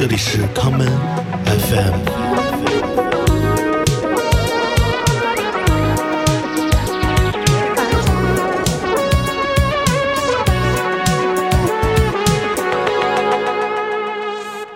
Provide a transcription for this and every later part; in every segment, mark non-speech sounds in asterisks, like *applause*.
这里是 common FM。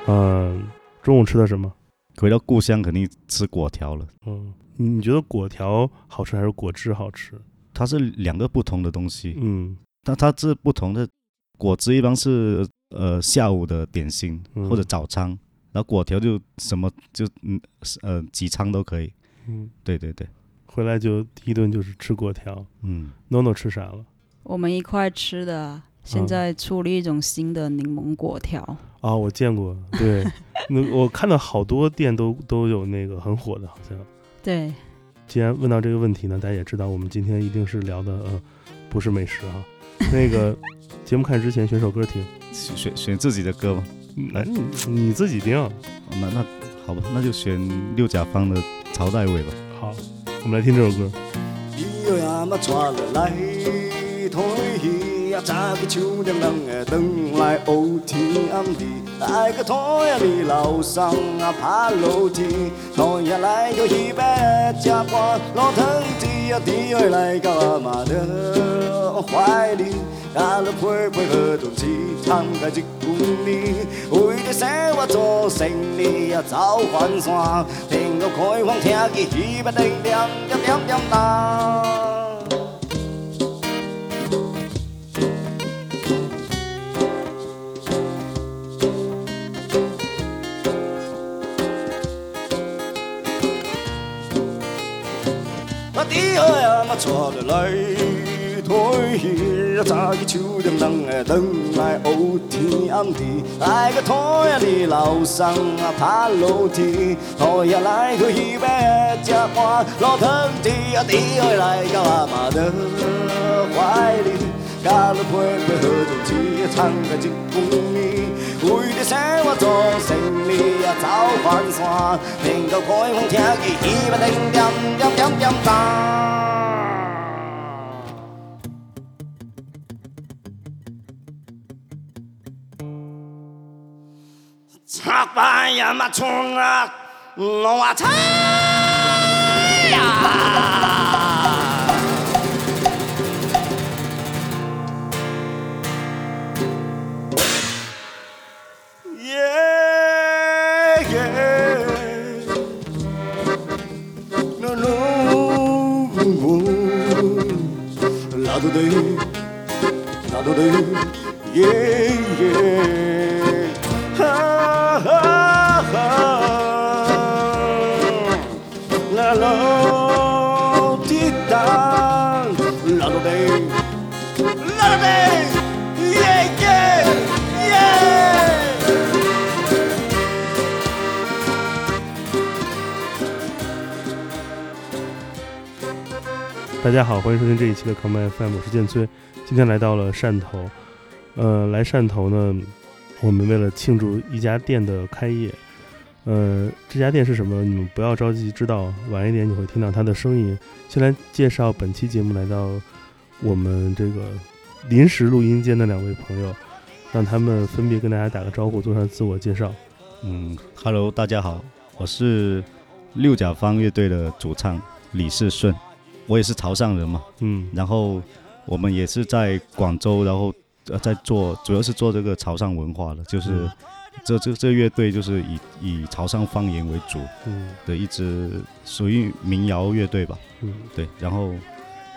嗯，中午吃的什么？回到故乡肯定吃果条了，嗯，你觉得果条好吃还是果汁好吃？它是两个不同的东西，嗯但它是不同的。果汁一般是呃下午的点心嗯或者早餐，然后果条就什么就嗯呃几餐都可以。嗯，对对对，回来就第一顿就是吃果条。嗯，NONO 吃啥了？我们一块吃的啊，现在出了一种新的柠檬果条，啊，我见过，对，*laughs* 那我看到好多店都都有那个很火的，好像。对，既然问到这个问题呢，大家也知道，我们今天一定是聊的呃，不是美食啊。*laughs* 那个节目开始之前选首歌听，选选选自己的歌吧？那你你自己定。哦那那好吧，那就选六甲方的曹代伟吧。好，我们来听这首歌。呀嘛带来推戏呀，早起九点人会转来学天暗地，来个拖呀你楼上啊爬楼梯，拖呀来个一百只瓜，老藤子呀地位来到阿妈的怀里。阿拉陪陪喝东西，参加一公里，为了生活做生意呀走环山，听到开放听见稀巴叮叮点点点当。呀嘛坐落来推戏，早起九点人会转来学天暗地，来个拖呀你楼上啊爬楼梯，拖呀来个一百只花，老藤子啊底下来到阿妈的怀里。家了陪陪喝酒鸡，唱个一公里，为了生活做生意呀走环山，听到开风听见稀巴叮点点点点当。唱吧呀嘛冲啊，我啊唱呀。欢迎收听这一期的 Come FM，我是建崔。今天来到了汕头，呃，来汕头呢，我们为了庆祝一家店的开业，呃，这家店是什么？你们不要着急知道，晚一点你会听到它的声音。先来介绍本期节目来到我们这个临时录音间的两位朋友，让他们分别跟大家打个招呼，做上自我介绍。嗯，Hello，大家好，我是六甲方乐队的主唱李世顺，我也是潮汕人嘛，嗯。然后我们也是在广州，然后呃在做，主要是做这个潮汕文化的，就是嗯。这这这乐队就是以以潮汕方言为主嗯。的一支属于民谣乐队吧，嗯，对，然后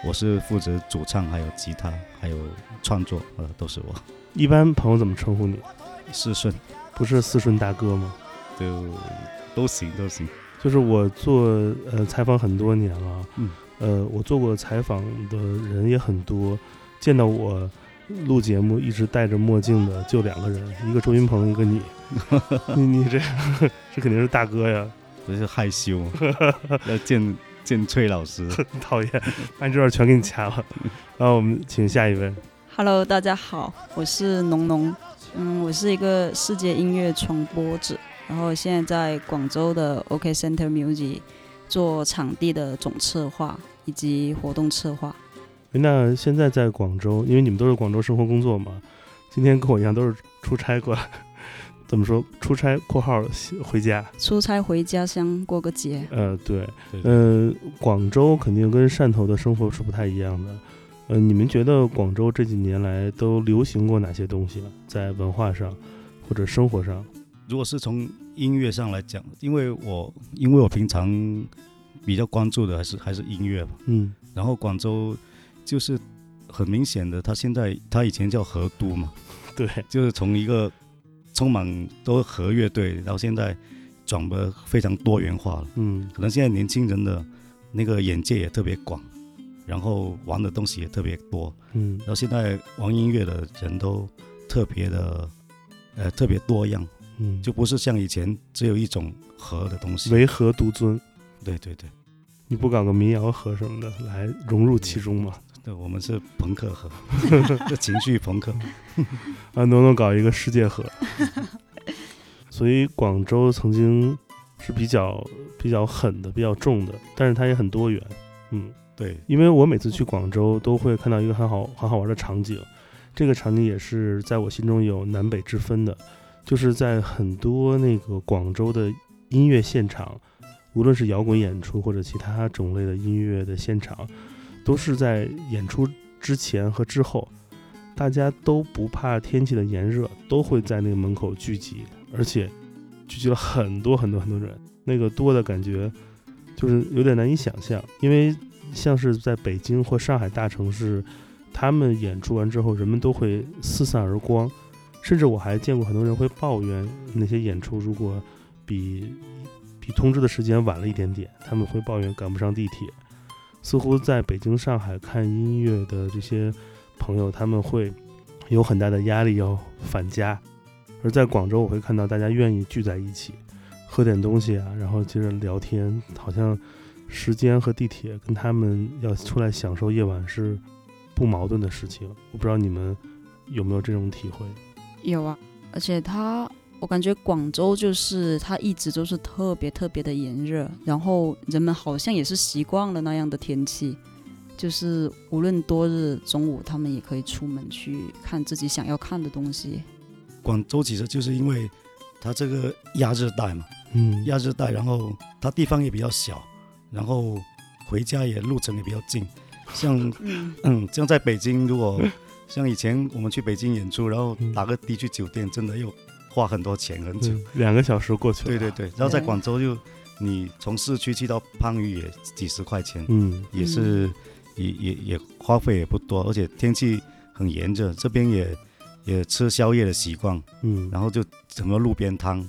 我是负责主唱，还有吉他，还有创作，呃，都是我，一般朋友怎么称呼你？四顺。不是四顺大哥吗？就都行都行，就是我做呃采访很多年了，嗯，呃，我做过采访的人也很多，见到我录节目一直戴着墨镜的就两个人，一个周云鹏，一个你，*laughs* 你你这 *laughs* 这肯定是大哥呀，不是害羞。嘛，*laughs* 要见见崔老师，讨厌，把你这段全给你掐了。然后我们请下一位，Hello，大家好，我是农农，嗯，我是一个世界音乐传播者，然后现在在广州的 OK Center Music 做场地的总策划以及活动策划。那现在在广州，因为你们都是广州生活工作嘛，今天跟我一样都是出差过来。*laughs* 怎么说？出差（括号回家出差回家乡过个节）。呃，对，对呃，广州肯定跟汕头的生活是不太一样的。呃，你们觉得广州这几年来都流行过哪些东西了？在文化上或者生活上？如果是从音乐上来讲，因为我因为我平常比较关注的还是还是音乐吧。嗯然后广州就是很明显的，它现在它以前叫河都嘛，对，就是从一个充满都和乐队，然后现在转的非常多元化了。嗯可能现在年轻人的那个眼界也特别广，然后玩的东西也特别多。嗯然后现在玩音乐的人都特别的，呃，特别多样，嗯，就不是像以前只有一种和的东西。唯和独尊。对对对，你不搞个民谣和什么的来融入其中吗？对我们是朋克和，*laughs* 这情绪朋克。啊，能不能搞一个世界和？*laughs* 所以广州曾经是比较比较狠的、比较重的，但是它也很多元。嗯，对，因为我每次去广州都会看到一个很好很好玩的场景，这个场景也是在我心中有南北之分的，就是在很多那个广州的音乐现场，无论是摇滚演出或者其他种类的音乐的现场，都是在演出之前和之后，大家都不怕天气的炎热，都会在那个门口聚集，而且聚集了很多很多很多人，那个多的感觉就是有点难以想象，因为像是在北京或上海大城市，他们演出完之后，人们都会四散而光，甚至我还见过很多人会抱怨那些演出如果比比通知的时间晚了一点点，他们会抱怨赶不上地铁。似乎在北京、上海看音乐的这些朋友，他们会有很大的压力要返家，而在广州，我会看到大家愿意聚在一起，喝点东西啊，然后接着聊天，好像时间和地铁跟他们要出来享受夜晚是不矛盾的事情。我不知道你们有没有这种体会？有啊，而且它，我感觉广州就是它一直都是特别特别的炎热，然后人们好像也是习惯了那样的天气，就是无论多日中午，他们也可以出门去看自己想要看的东西。广州其实就是因为它这个亚热带嘛，嗯亚热带，然后它地方也比较小，然后回家也路程也比较近。像嗯，嗯，像在北京，如果 *laughs* 像以前我们去北京演出，然后嗯打个的去酒店，真的又花很多钱很久。嗯两个小时过去了。对对对，然后在广州就你从市区去到番禺也几十块钱，嗯也是也也也花费也不多，而且天气很炎热，这边也也吃宵夜的习惯，嗯，然后就整个路边摊，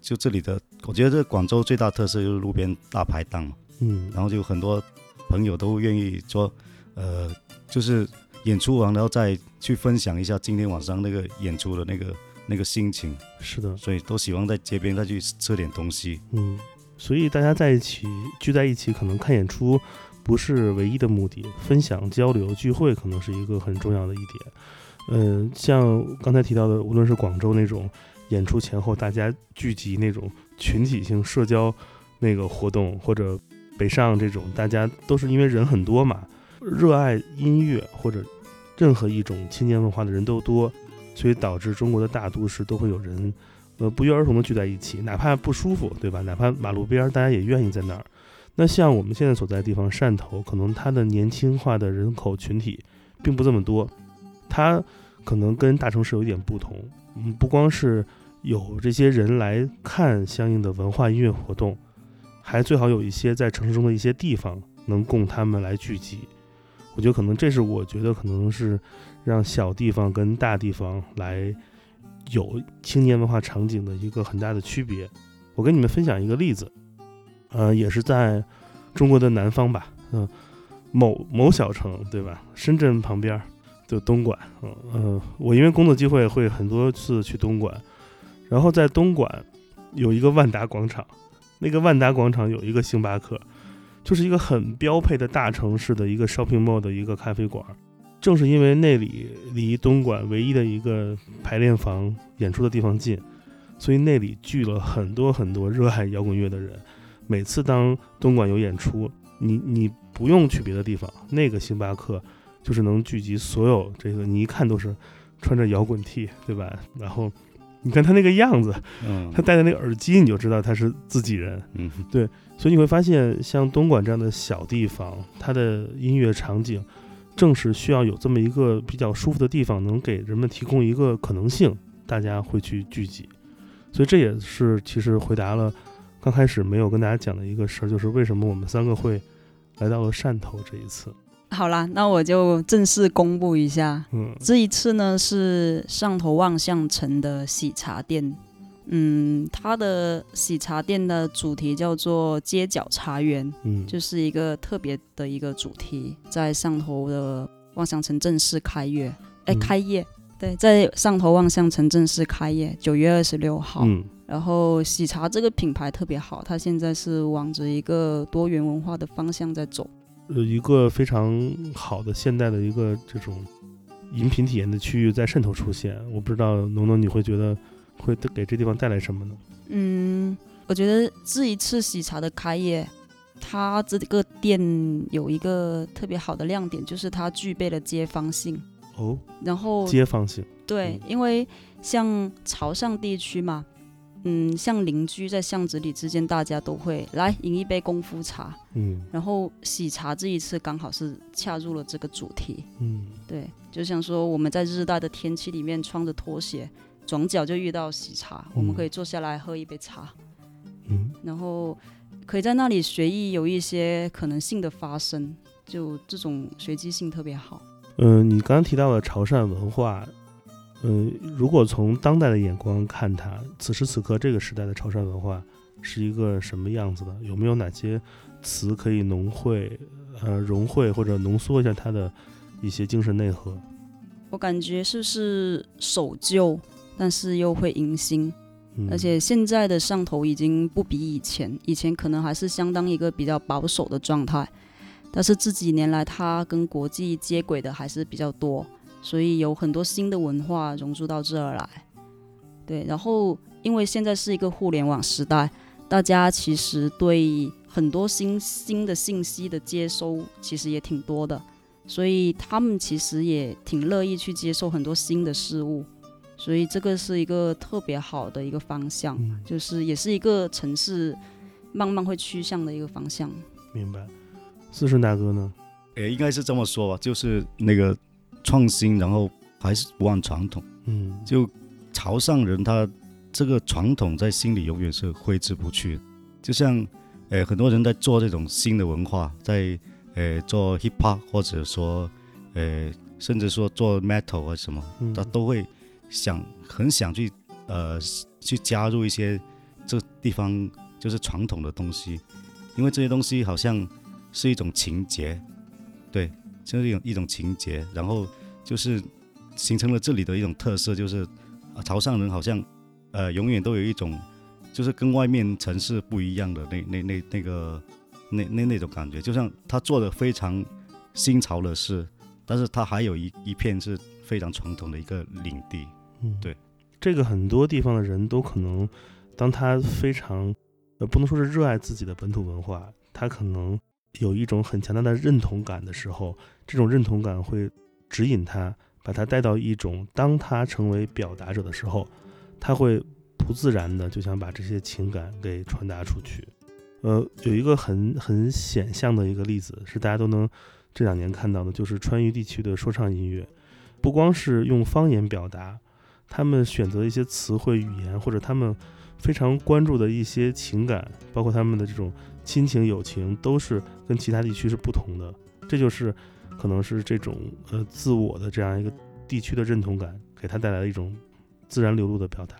就这里的，我觉得这广州最大特色就是路边大排档嘛，嗯然后就很多朋友都愿意说，呃，就是演出完然后再去分享一下今天晚上那个演出的那个那个心情，是的，所以都喜欢在街边再去吃点东西。嗯，所以大家在一起聚在一起，可能看演出不是唯一的目的，分享、交流、聚会可能是一个很重要的一点。嗯、像刚才提到的，无论是广州那种演出前后大家聚集那种群体性社交那个活动，或者北上这种，大家都是因为人很多嘛，热爱音乐或者任何一种青年文化的人都多，所以导致中国的大都市都会有人呃，不约而同的聚在一起，哪怕不舒服，对吧？哪怕马路边儿大家也愿意在那儿。那像我们现在所在的地方汕头，可能它的年轻化的人口群体并不这么多，它可能跟大城市有一点不同。嗯，不光是有这些人来看相应的文化音乐活动，还最好有一些在城市中的一些地方能供他们来聚集。我觉得可能这是我觉得可能是让小地方跟大地方来有青年文化场景的一个很大的区别。我跟你们分享一个例子，呃，也是在中国的南方吧，嗯、某某小城，对吧？深圳旁边就东莞，嗯、呃，我因为工作机会会很多次去东莞，然后在东莞有一个万达广场，那个万达广场有一个星巴克，就是一个很标配的大城市的一个 shopping mall 的一个咖啡馆。正是因为那里离东莞唯一的一个排练房演出的地方近，所以那里聚了很多很多热爱摇滚乐的人。每次当东莞有演出，你你不用去别的地方，那个星巴克就是能聚集所有这个你一看都是穿着摇滚 T，对吧？然后你看他那个样子，嗯他戴的那个耳机，你就知道他是自己人。嗯所以你会发现，像东莞这样的小地方，它的音乐场景，正是需要有这么一个比较舒服的地方，能给人们提供一个可能性，大家会去聚集。所以这也是其实回答了刚开始没有跟大家讲的一个事儿，就是为什么我们三个会来到了汕头这一次。好啦，那我就正式公布一下，嗯。这一次呢是上头望向城的喜茶店，嗯，它的喜茶店的主题叫做街角茶园，嗯，就是一个特别的一个主题，在上头的望向城正式开业，哎、嗯。开业，对，在上头望向城正式开业，九月二十六号。嗯。然后喜茶这个品牌特别好，它现在是往着一个多元文化的方向在走。呃，一个非常好的现代的一个这种饮品体验的区域在汕头出现，我不知道农农你会觉得会给这地方带来什么呢？嗯，我觉得这一次喜茶的开业，它这个店有一个特别好的亮点，就是它具备了街坊性。哦，然后街坊性，对嗯，因为像潮汕地区嘛，嗯，像邻居在巷子里之间，大家都会来饮一杯功夫茶。嗯。然后喜茶这一次刚好是恰入了这个主题，嗯。对，就像说我们在日带的天气里面穿着拖鞋，转角就遇到喜茶，我们嗯可以坐下来喝一杯茶，嗯。然后可以在那里随意有一些可能性的发生，就这种随机性特别好。嗯，你刚刚提到了潮汕文化，嗯，如果从当代的眼光看它，此时此刻这个时代的潮汕文化是一个什么样子的？有没有哪些词可以浓汇、呃融汇或者浓缩一下它的一些精神内核？我感觉是不是守旧，但是又会迎新，嗯、而且现在的上头已经不比以前，以前可能还是相当一个比较保守的状态，但是这几年来它跟国际接轨的还是比较多，所以有很多新的文化融入到这儿来。对，然后因为现在是一个互联网时代，大家其实对很多新新的信息的接收其实也挺多的，所以他们其实也挺乐意去接受很多新的事物。所以这个是一个特别好的一个方向，嗯就是也是一个城市慢慢会趋向的一个方向。明白。思顺大哥呢？诶，应该是这么说吧，就是那个创新，然后还是不忘传统。嗯。就潮汕人他这个传统在心里永远是挥之不去。的。就像呃很多人在做这种新的文化，在呃做 hip hop 或者说呃甚至说做 metal 啊什么，嗯。他都会想很想去呃去加入一些这地方就是传统的东西，因为这些东西好像是一种情节，对，就是一种一种情节，然后就是形成了这里的一种特色，就是啊潮汕人好像呃永远都有一种就是跟外面城市不一样的那那那那个那那那种感觉，就像他做的非常新潮的事，但是他还有一一片是非常传统的一个领地。嗯，对，这个很多地方的人都可能，当他非常呃不能说是热爱自己的本土文化，他可能有一种很强大的认同感的时候，这种认同感会指引他，把他带到一种，当他成为表达者的时候，他会不自然的就想把这些情感给传达出去。呃，有一个很很显象的一个例子是大家都能这两年看到的，就是川渝地区的说唱音乐，不光是用方言表达，他们选择一些词汇语言，或者他们非常关注的一些情感，包括他们的这种亲情友情，都是跟其他地区是不同的。这就是可能是这种呃自我的这样一个地区的认同感，给他带来的一种自然流露的表达。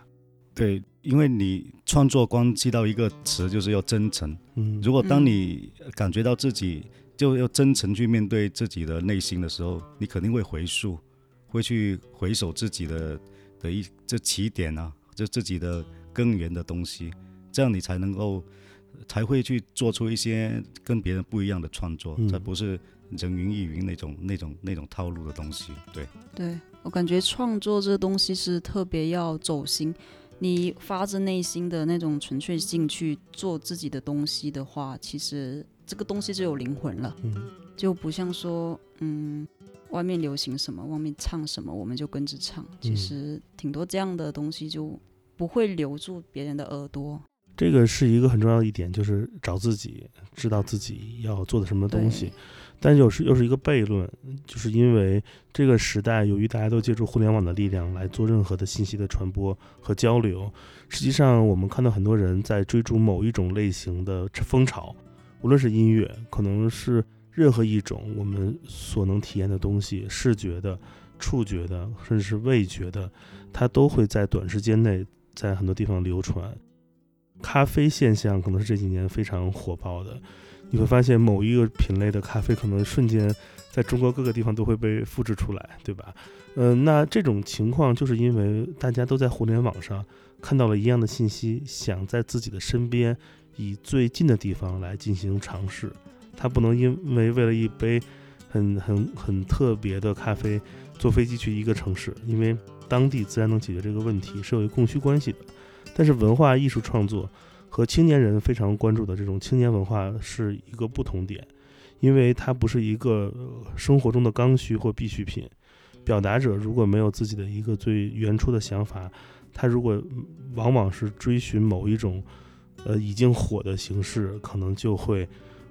对，因为你创作关系到一个词，就是要真诚。嗯，如果当嗯你感觉到自己就要真诚去面对自己的内心的时候，你肯定会回溯，会去回首自己的的一这起点啊，就自己的根源的东西，这样你才能够才会去做出一些跟别人不一样的创作，嗯才不是人云亦云那种那种那种套路的东西。对，对我感觉创作这东西是特别要走心，你发自内心的那种纯粹性去做自己的东西的话，其实这个东西就有灵魂了，嗯就不像说嗯。外面流行什么，外面唱什么，我们就跟着唱。其嗯实挺多这样的东西就不会留住别人的耳朵。这个是一个很重要的一点，就是找自己，知道自己要做的什么东西。但又是又是一个悖论，就是因为这个时代，由于大家都借助互联网的力量来做任何的信息的传播和交流，实际上我们看到很多人在追逐某一种类型的风潮，无论是音乐，可能是任何一种我们所能体验的东西，视觉的、触觉的，甚至是味觉的，它都会在短时间内在很多地方流传。咖啡现象可能是这几年非常火爆的。你会发现某一个品类的咖啡可能瞬间在中国各个地方都会被复制出来，对吧？嗯、那这种情况就是因为大家都在互联网上看到了一样的信息，想在自己的身边以最近的地方来进行尝试。他不能因为为了一杯很很很特别的咖啡坐飞机去一个城市，因为当地自然能解决这个问题，是有一个供需关系的。但是文化艺术创作和青年人非常关注的这种青年文化是一个不同点，因为它不是一个生活中的刚需或必需品。表达者如果没有自己的一个最原初的想法，他如果往往是追寻某一种呃已经火的形式，可能就会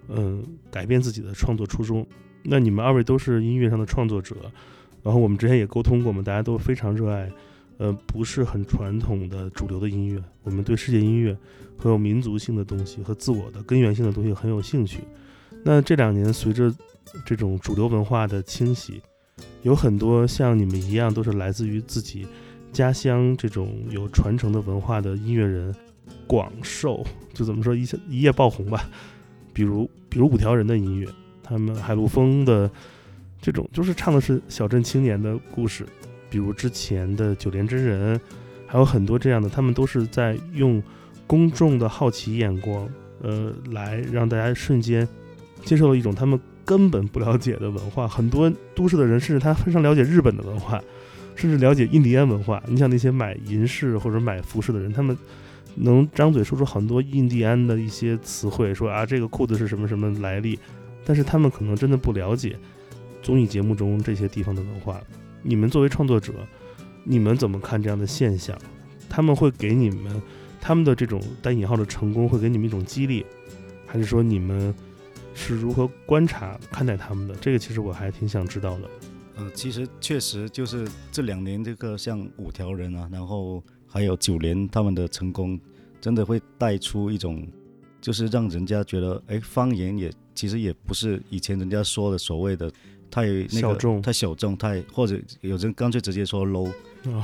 嗯改变自己的创作初衷。那你们二位都是音乐上的创作者，然后我们之前也沟通过，嘛大家都非常热爱呃不是很传统的主流的音乐，我们对世界音乐很有民族性的东西和自我的根源性的东西很有兴趣。那这两年随着这种主流文化的清洗，有很多像你们一样都是来自于自己家乡这种有传承的文化的音乐人广受，就怎么说一下一夜爆红吧。比如比如五条人的音乐，他们海陆丰的这种就是唱的是小镇青年的故事，比如之前的九连真人，还有很多这样的，他们都是在用公众的好奇眼光，呃，来让大家瞬间接受了一种他们根本不了解的文化。很多都市的人甚至他非常了解日本的文化，甚至了解印第安文化。你像那些买银饰或者买服饰的人，他们能张嘴说出很多印第安的一些词汇，说啊这个裤子是什么什么来历，但是他们可能真的不了解综艺节目中这些地方的文化。你们作为创作者，你们怎么看这样的现象？他们会给你们他们的这种带引号的成功，会给你们一种激励，还是说你们是如何观察看待他们的？这个其实我还挺想知道的。呃，其实确实就是这两年这个像五条人啊，然后还有九连他们的成功，真的会带出一种，就是让人家觉得，哎，方言也其实也不是以前人家说的所谓的太那个小众太小众，太或者有人干脆直接说 low，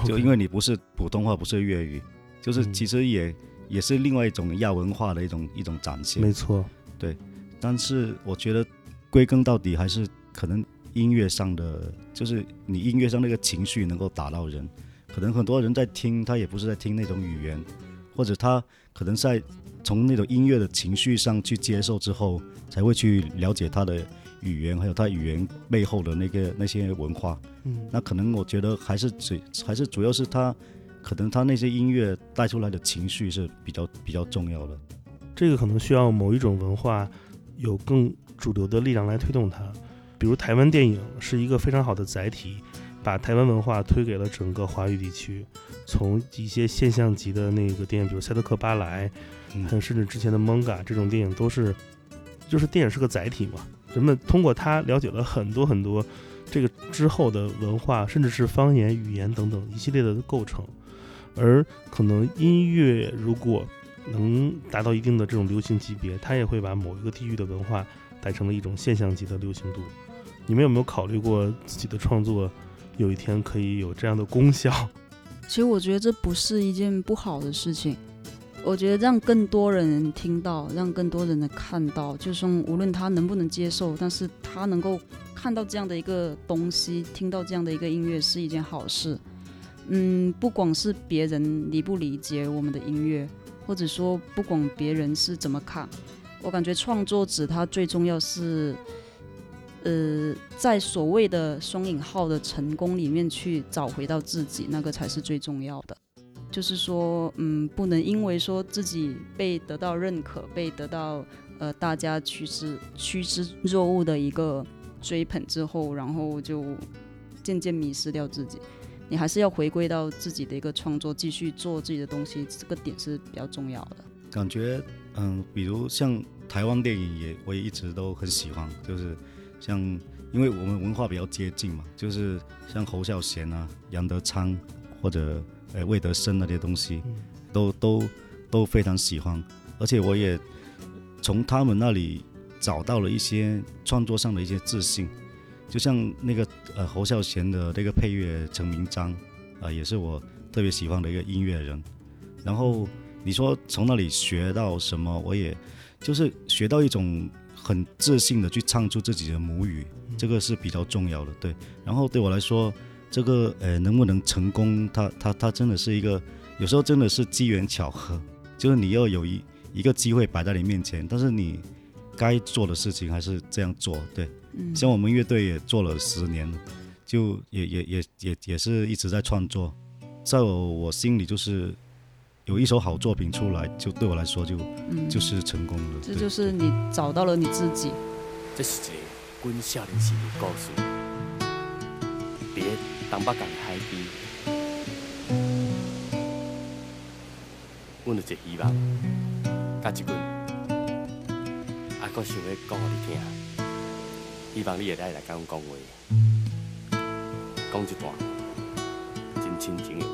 就因为你不是普通话，不是粤语，就是嗯其实也、也是另外一种亚文化的一种一种展现。没错，对但是我觉得归根到底还是可能音乐上的，就是你音乐上那个情绪能够打到人。可能很多人在听，他也不是在听那种语言，或者他可能在从那种音乐的情绪上去接受之后，才会去了解他的语言，还有他语言背后的那个那些文化。嗯，那可能我觉得还是主还是主要是他，可能他那些音乐带出来的情绪是比较比较重要的。这个可能需要某一种文化有更主流的力量来推动它。比如台湾电影是一个非常好的载体，把台湾文化推给了整个华语地区。从一些现象级的那个电影，比如《赛德克巴莱》，嗯甚至之前的《Manga》这种电影，都是就是电影是个载体嘛，人们通过它了解了很多很多这个之后的文化，甚至是方言、语言等等一系列的构成。而可能音乐如果能达到一定的这种流行级别，它也会把某一个地域的文化带成了一种现象级的流行度。你们有没有考虑过自己的创作有一天可以有这样的功效？*laughs* 其实我觉得这不是一件不好的事情。我觉得让更多人听到，让更多人能看到，就算无论他能不能接受，但是他能够看到这样的一个东西，听到这样的一个音乐是一件好事。嗯，不管是别人理不理解我们的音乐，或者说不管别人是怎么看，我感觉创作者他最重要是，呃，在所谓的双引号的成功里面去找回到自己，那个才是最重要的。就是说，嗯，不能因为说自己被得到认可，被得到呃大家趋之趋之若鹜的一个追捧之后，然后就渐渐迷失掉自己。你还是要回归到自己的一个创作，继续做自己的东西，这个点是比较重要的。感觉嗯，比如像台湾电影也，我也一直都很喜欢，就是像因为我们文化比较接近嘛，就是像侯孝贤啊、杨德昌或者呃魏德生那些东西，都都都非常喜欢，而且我也从他们那里找到了一些创作上的一些自信，就像那个呃侯孝贤的那个配乐陈明章啊、也是我特别喜欢的一个音乐人，然后。你说从那里学到什么？我也就是学到一种很自信的去唱出自己的母语，这个是比较重要的。对，然后对我来说，这个呃能不能成功，它它它真的是一个有时候真的是机缘巧合，就是你要有一一个机会摆在你面前，但是你该做的事情还是这样做。对，像我们乐队也做了十年了，就也也也也也是一直在创作，在我我心里就是。有一首好作品出来，就对我来说就、嗯，就是成功了。这就是你找到了你自己。这是一个阮少年时的故事。伫咧东北角的海边，阮有一个希望，甲一群，啊，搁想要讲互你听，希望你会来来甲阮讲话，讲一段真亲情的话。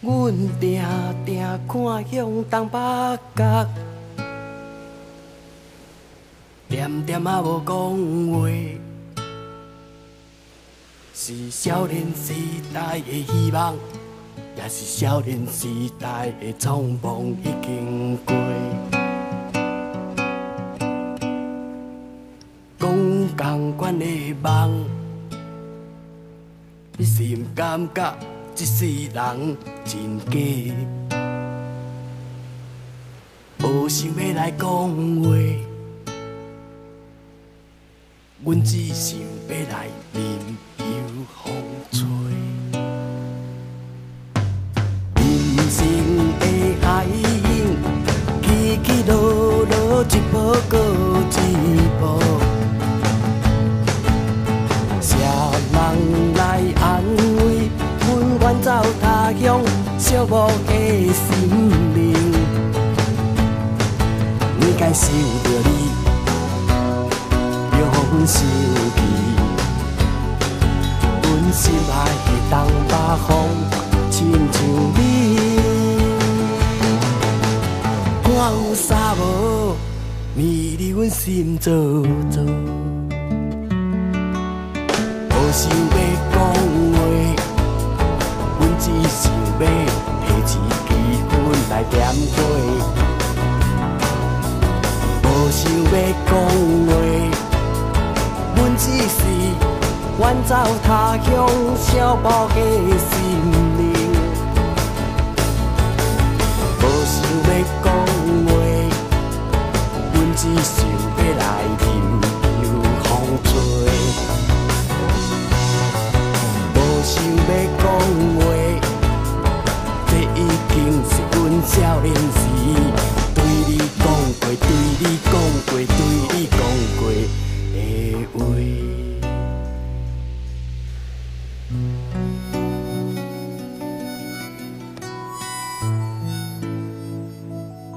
阮定定看向东北角，点点啊无讲话，是少年时代的希望，也是少年时代的匆忙已经过。讲共款的梦，你是毋感觉？一世人真假，无想要来讲话，阮只想要来任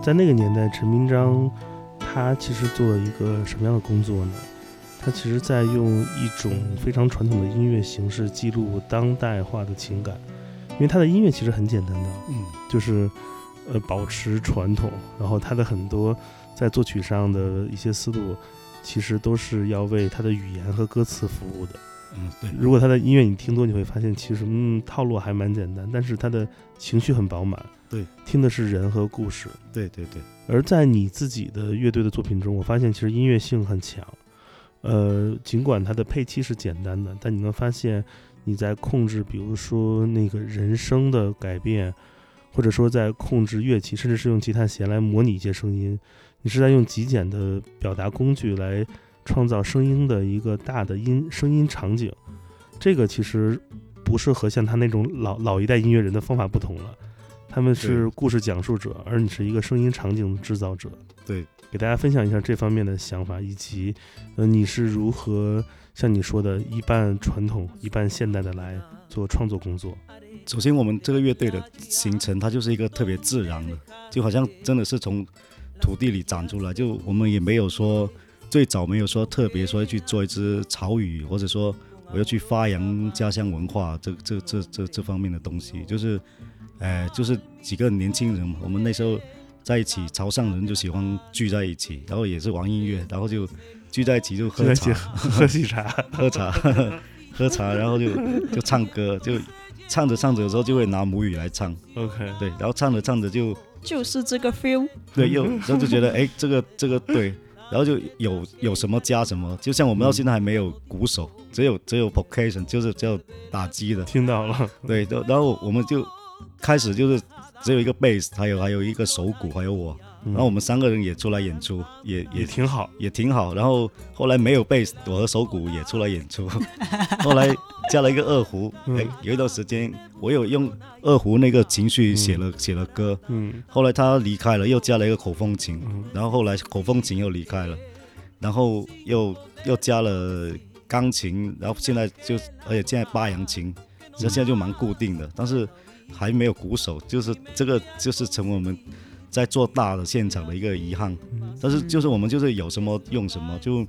在那个年代，陈明章他其实做了一个什么样的工作呢？他其实在用一种非常传统的音乐形式记录当代化的情感，因为他的音乐其实很简单的，嗯，就是呃保持传统，然后他的很多在作曲上的一些思路，其实都是要为他的语言和歌词服务的。嗯，对，如果他的音乐你听多，你会发现其实嗯套路还蛮简单，但是他的情绪很饱满。对，听的是人和故事。对对对，而在你自己的乐队的作品中，我发现其实音乐性很强。呃，尽管它的配器是简单的，但你能发现你在控制，比如说那个人声的改变，或者说在控制乐器，甚至是用吉他弦来模拟一些声音，你是在用极简的表达工具来创造声音的一个大的音声音场景。这个其实不是和像他那种老老一代音乐人的方法不同了，他们是故事讲述者，而你是一个声音场景制造者。对，给大家分享一下这方面的想法，以及呃你是如何像你说的，一半传统，一半现代的来做创作工作？首先，我们这个乐队的形成，它就是一个特别自然的，就好像真的是从土地里长出来。就我们也没有说最早没有说特别说去做一支潮语，或者说我要去发扬家乡文化这这这这这方面的东西，就是，呃，就是几个年轻人嘛，我们那时候在一起，潮汕人就喜欢聚在一起，然后也是玩音乐，然后就聚在一起就 *laughs* 喝喜茶，喝茶，喝茶，然后就就唱歌，就唱着唱着有时候就会拿母语来唱，OK，对，然后唱着唱着就就是这个 feel。对，又然后就觉得哎，这个这个对，然后就有有什么加什么，就像我们到现在还没有鼓手，只有只有 percussion，就是叫打击的，听到了，对，然然后我们就开始就是只有一个 bass，还有还有一个手鼓，还有我，然然后我们三个人也出来演出，也也也挺好。也挺好。然后后来没有贝斯，我和手鼓也出来演出。*laughs* 后来加了一个二胡，嗯。哎，有一段时间我有用二胡那个情绪写了、写了歌。嗯。后来他离开了，又加了一个口风琴，嗯。然后后来口风琴又离开了，然后又又加了钢琴，然后现在就而且现在八扬琴，这现在就蛮固定的，但是还没有鼓手，就是这个就是成为我们在做大的现场的一个遗憾。但是就是我们就是有什么用什么，就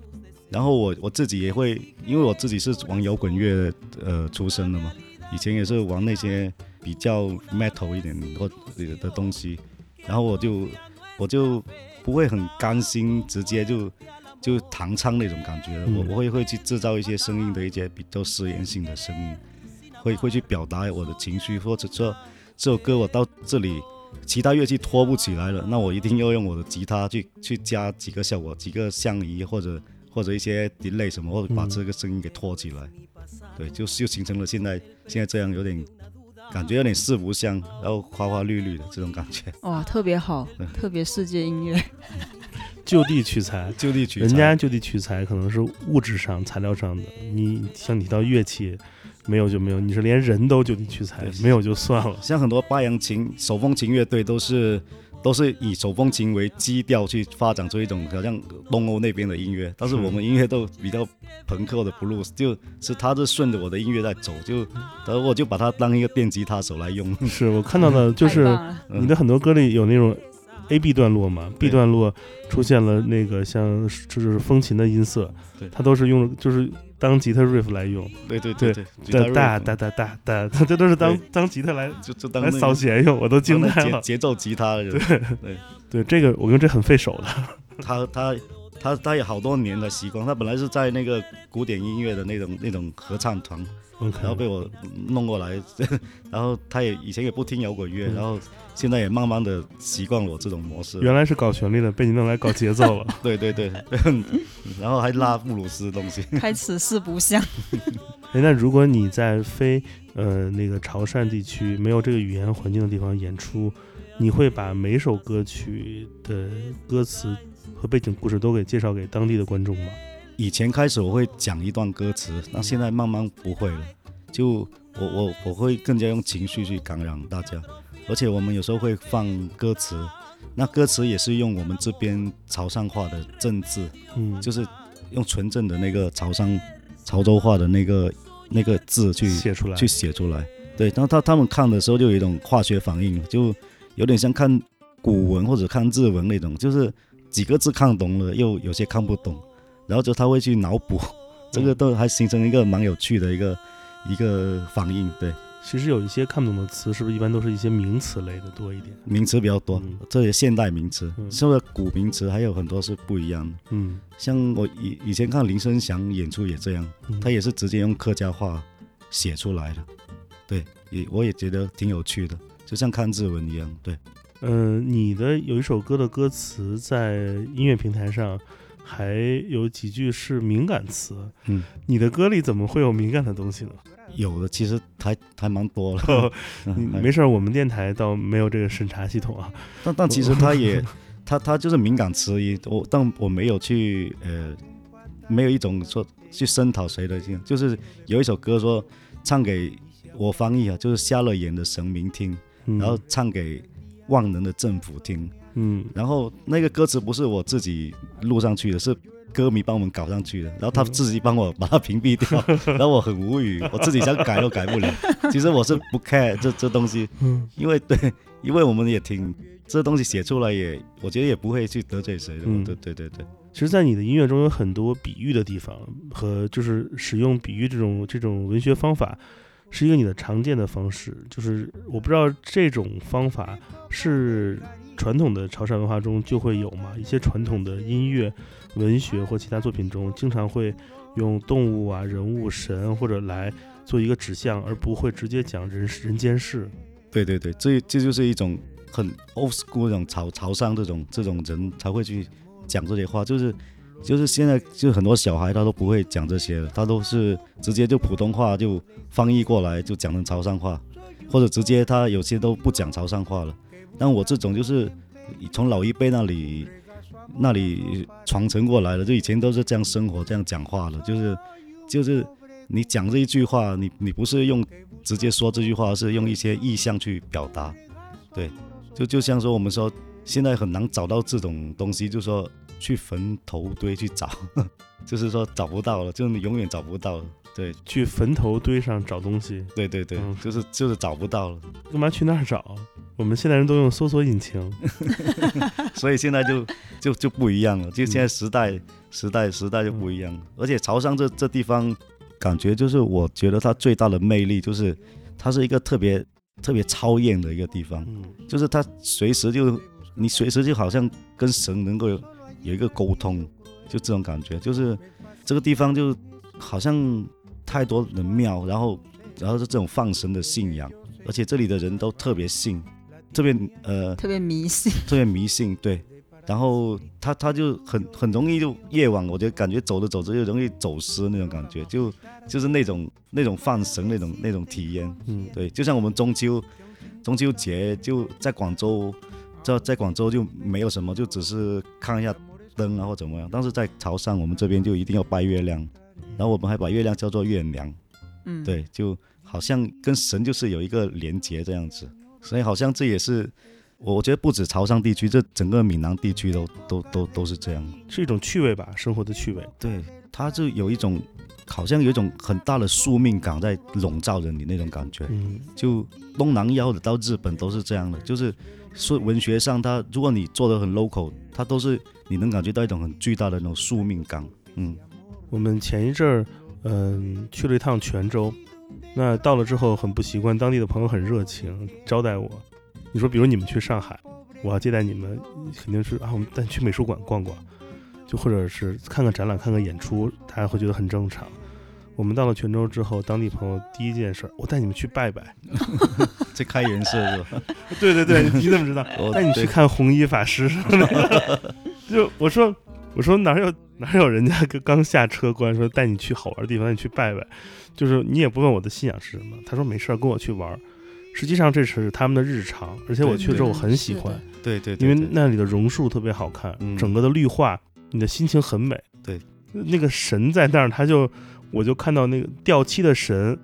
然后我我自己也会，因为我自己是玩摇滚乐呃出身的嘛，以前也是玩那些比较 metal 一点或的东西，然后我就我就不会很甘心直接就就弹唱那种感觉，嗯。我我会会去制造一些声音的一些比较实验性的声音，会会去表达我的情绪，或者说这首歌我到这里。其他乐器拖不起来了，那我一定要用我的吉他去去加几个效果，几个相移或者或者一些 delay 什么，或者把嗯这个声音给拖起来。对，就就形成了现在现在这样有点感觉有点四不像，然后花花绿绿的这种感觉，哇，特别好嗯，特别世界音乐。*laughs* 就地取材，就地取材。人家就地取材可能是物质上、材料上的，你像你提到乐器，没有就没有，你是连人都就地取材，没有就算了。像很多八扬琴、手风琴乐队都是都是以手风琴为基调去发展出一种好像东欧那边的音乐，但是我们音乐都比较朋克的 blues，就是他是顺着我的音乐在走，就然后我就把它当一个电吉他手来用。是我看到的，就是你的很多歌里有那种 A B 段落嘛，B 段落出现了那个像就是风琴的音色对，它都是用就是当吉他 riff 来用，对对对对，哒哒哒哒哒哒，*laughs* 这都是当当吉他来就就当来扫弦用，我都惊呆了。节节奏吉他的人，对这个，我用这很费手的。*laughs* 他他他他有好多年的习惯，他本来是在那个古典音乐的那种那种合唱团然后被我弄过来，*laughs* 然后他也以前也不听摇滚乐，嗯然后现在也慢慢的习惯我这种模式。原来是搞旋律的，被你弄来搞节奏了。*laughs* 对对对，然后还拉布鲁斯的东西。*laughs* 开始四不像。哎，那如果你在非呃那个潮汕地区没有这个语言环境的地方演出，你会把每首歌曲的歌词和背景故事都给介绍给当地的观众吗？以前开始我会讲一段歌词，那现在慢慢不会了，就我我我会更加用情绪去感染大家，而且我们有时候会放歌词，那歌词也是用我们这边潮汕话的正字，嗯，就是用纯正的那个潮汕潮州话的那个那个字去写出来。去写出来。对，然后他他们看的时候就有一种化学反应，就有点像看古文或者看日文那种，就是几个字看懂了，又有些看不懂，然后就他会去脑补，这个都还形成一个蛮有趣的一个一个反应。对，其实有一些看不懂的词，是不是一般都是一些名词类的多一点？名词比较多嗯，这些现代名词，嗯是不是古名词还有很多是不一样的。嗯，像我以以前看林声祥演出也这样，嗯他也是直接用客家话写出来的，对，也我也觉得挺有趣的，就像看日文一样，对。嗯，你的有一首歌的歌词在音乐平台上还有几句是敏感词，嗯，你的歌里怎么会有敏感的东西呢？有的其实还还蛮多了，*laughs* 你嗯还 *laughs* 没事儿，我们电台倒没有这个审查系统啊。但但其实他也他他就是敏感词也，我但我没有去呃没有一种说去声讨谁的，就是有一首歌说唱给我翻译啊，就是瞎了眼的神明听，嗯、然后唱给万能的政府听，嗯然后那个歌词不是我自己录上去的，是歌迷帮我们搞上去的，然后他自己帮我把它屏蔽掉，*laughs* 然后我很无语，我自己想改都改不了。*laughs* 其实我是不 care 这这东西，因为对，因为我们也挺这东西写出来也，我觉得也不会去得罪谁的。嗯对对对对，其实，在你的音乐中有很多比喻的地方，和就是使用比喻这种这种文学方法，是一个你的常见的方式。就是我不知道这种方法是传统的潮汕文化中就会有嘛？一些传统的音乐、文学或其他作品中，经常会用动物啊、人物、神或者来做一个指向，而不会直接讲人人间事。对对对，这这就是一种很 old school 那种潮潮汕这种这种人才会去讲这些话，就是就是现在就很多小孩他都不会讲这些了，他都是直接就普通话就翻译过来就讲成潮汕话，或者直接他有些都不讲潮汕话了。但我这种就是从老一辈那里那里传承过来的，就以前都是这样生活这样讲话的，就是就是你讲这一句话，你你不是用直接说这句话，是用一些意象去表达。对，就就像说我们说现在很难找到这种东西，就说去坟头堆去找，*laughs* 就是说找不到了，就是你永远找不到了。对去坟头堆上找东西，对对对，嗯就是就是找不到了，干嘛去那儿找？我们现在人都用搜索引擎。*laughs* *laughs* 所以现在就就就不一样了，就现在时代、时代时代就不一样了。而且潮汕这这地方，感觉就是我觉得它最大的魅力就是它是一个特别特别超验的一个地方。嗯就是它随时就你随时就好像跟神能够有有一个沟通，就这种感觉，就是这个地方就好像太多的庙，然后然后是这种放神的信仰，而且这里的人都特别信，特别呃特别迷信。*laughs* 特别迷信，对。然后他他就很很容易就夜晚，我觉得感觉走着走着就容易走失那种感觉，就就是那种那种放神那种那种体验。嗯，对，就像我们中秋，中秋节就在广州，在在广州就没有什么，就只是看一下灯啊或怎么样。但是在潮汕，我们这边就一定要拜月亮，然后我们还把月亮叫做月娘，嗯，对，就好像跟神就是有一个连结这样子。所以好像这也是我我觉得不止潮汕地区，这整个闽南地区都都都都是这样。是一种趣味吧，生活的趣味。对，它就有一种好像有一种很大的宿命感在笼罩着你那种感觉。嗯就东南亚或者到日本都是这样的，就是说文学上它，如果你做的很 local，它都是你能感觉到一种很巨大的那种宿命感。嗯，我们前一阵儿，嗯、去了一趟泉州，那到了之后很不习惯，当地的朋友很热情招待我。你说，比如你们去上海，我要接待你们，肯定是啊，我们带你去美术馆逛逛，就或者是看看展览、看看演出，大家会觉得很正常。我们到了泉州之后，当地朋友第一件事儿，我带你们去拜拜。这开颜色是吧？*laughs* 对对对，你怎么知道？*laughs* 带你去看红衣法师。*laughs* 就我说我说哪有哪有人家刚刚下车过来说带你去好玩的地方，带你去拜拜，就是你也不问我的信仰是什么。他说没事儿，跟我去玩儿。实际上这是他们的日常，而且我去了之后我很喜欢，对对对，因为那里的榕树特别好看，嗯整个的绿化，你的心情很美。对，那个神在那儿，他就我就看到那个掉漆的神，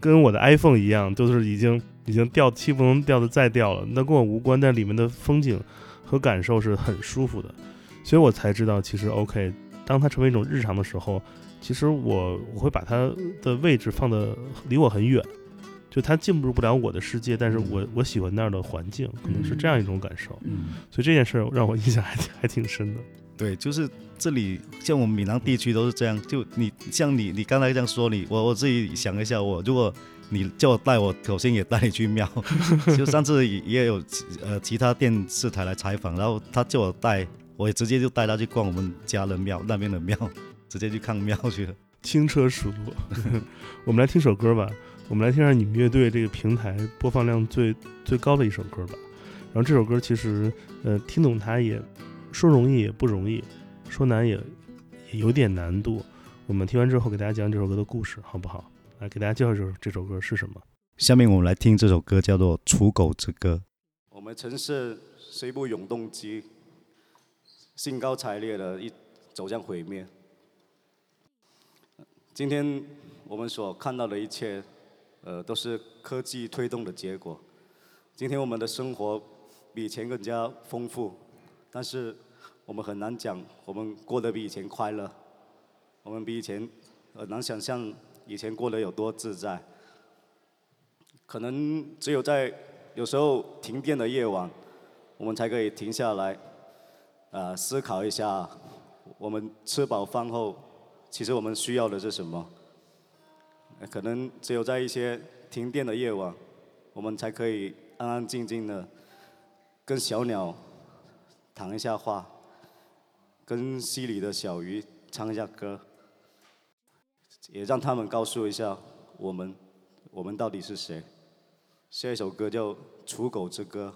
跟我的 iPhone 一样，就是已经已经掉漆不能掉的再掉了，那跟我无关，但里面的风景和感受是很舒服的，所以我才知道其实 OK，当它成为一种日常的时候，其实我我会把它的位置放的离我很远。就它进入不了我的世界，但是我我喜欢那儿的环境，可能是这样一种感受。嗯，所以这件事儿让我印象还挺 *laughs* 还挺深的。对，就是这里像我们闽南地区都是这样。就你像你你刚才这样说，你我我自己想一下，我如果你叫我带我，首先也带你去庙。*laughs* 就上次也也有呃其他电视台来采访，然后他叫我带，我也直接就带他去逛我们家的庙那边的庙，*laughs* 直接去看庙去了。轻车熟路。*laughs* 我们来听首歌吧，我们来听下你们乐队这个平台播放量最最高的一首歌吧。然后这首歌其实，呃，听懂它也说容易也不容易，说难也也有点难度。我们听完之后给大家讲这首歌的故事，好不好？来给大家介绍这首这首歌是什么。下面我们来听这首歌，叫做《刍狗之歌》。我们城市是一部永动机，兴高采烈的一走向毁灭。今天我们所看到的一切，呃，都是科技推动的结果。今天我们的生活比以前更加丰富，但是我们很难讲，我们过得比以前快乐，我们比以前很难想象以前过得有多自在。可能只有在有时候停电的夜晚，我们才可以停下来，呃，思考一下，我们吃饱饭后，其实我们需要的是什么？可能只有在一些停电的夜晚，我们才可以安安静静的跟小鸟谈一下话，跟溪里的小鱼唱一下歌，也让他们告诉一下我们，我们到底是谁。下一首歌叫《刍狗之歌》。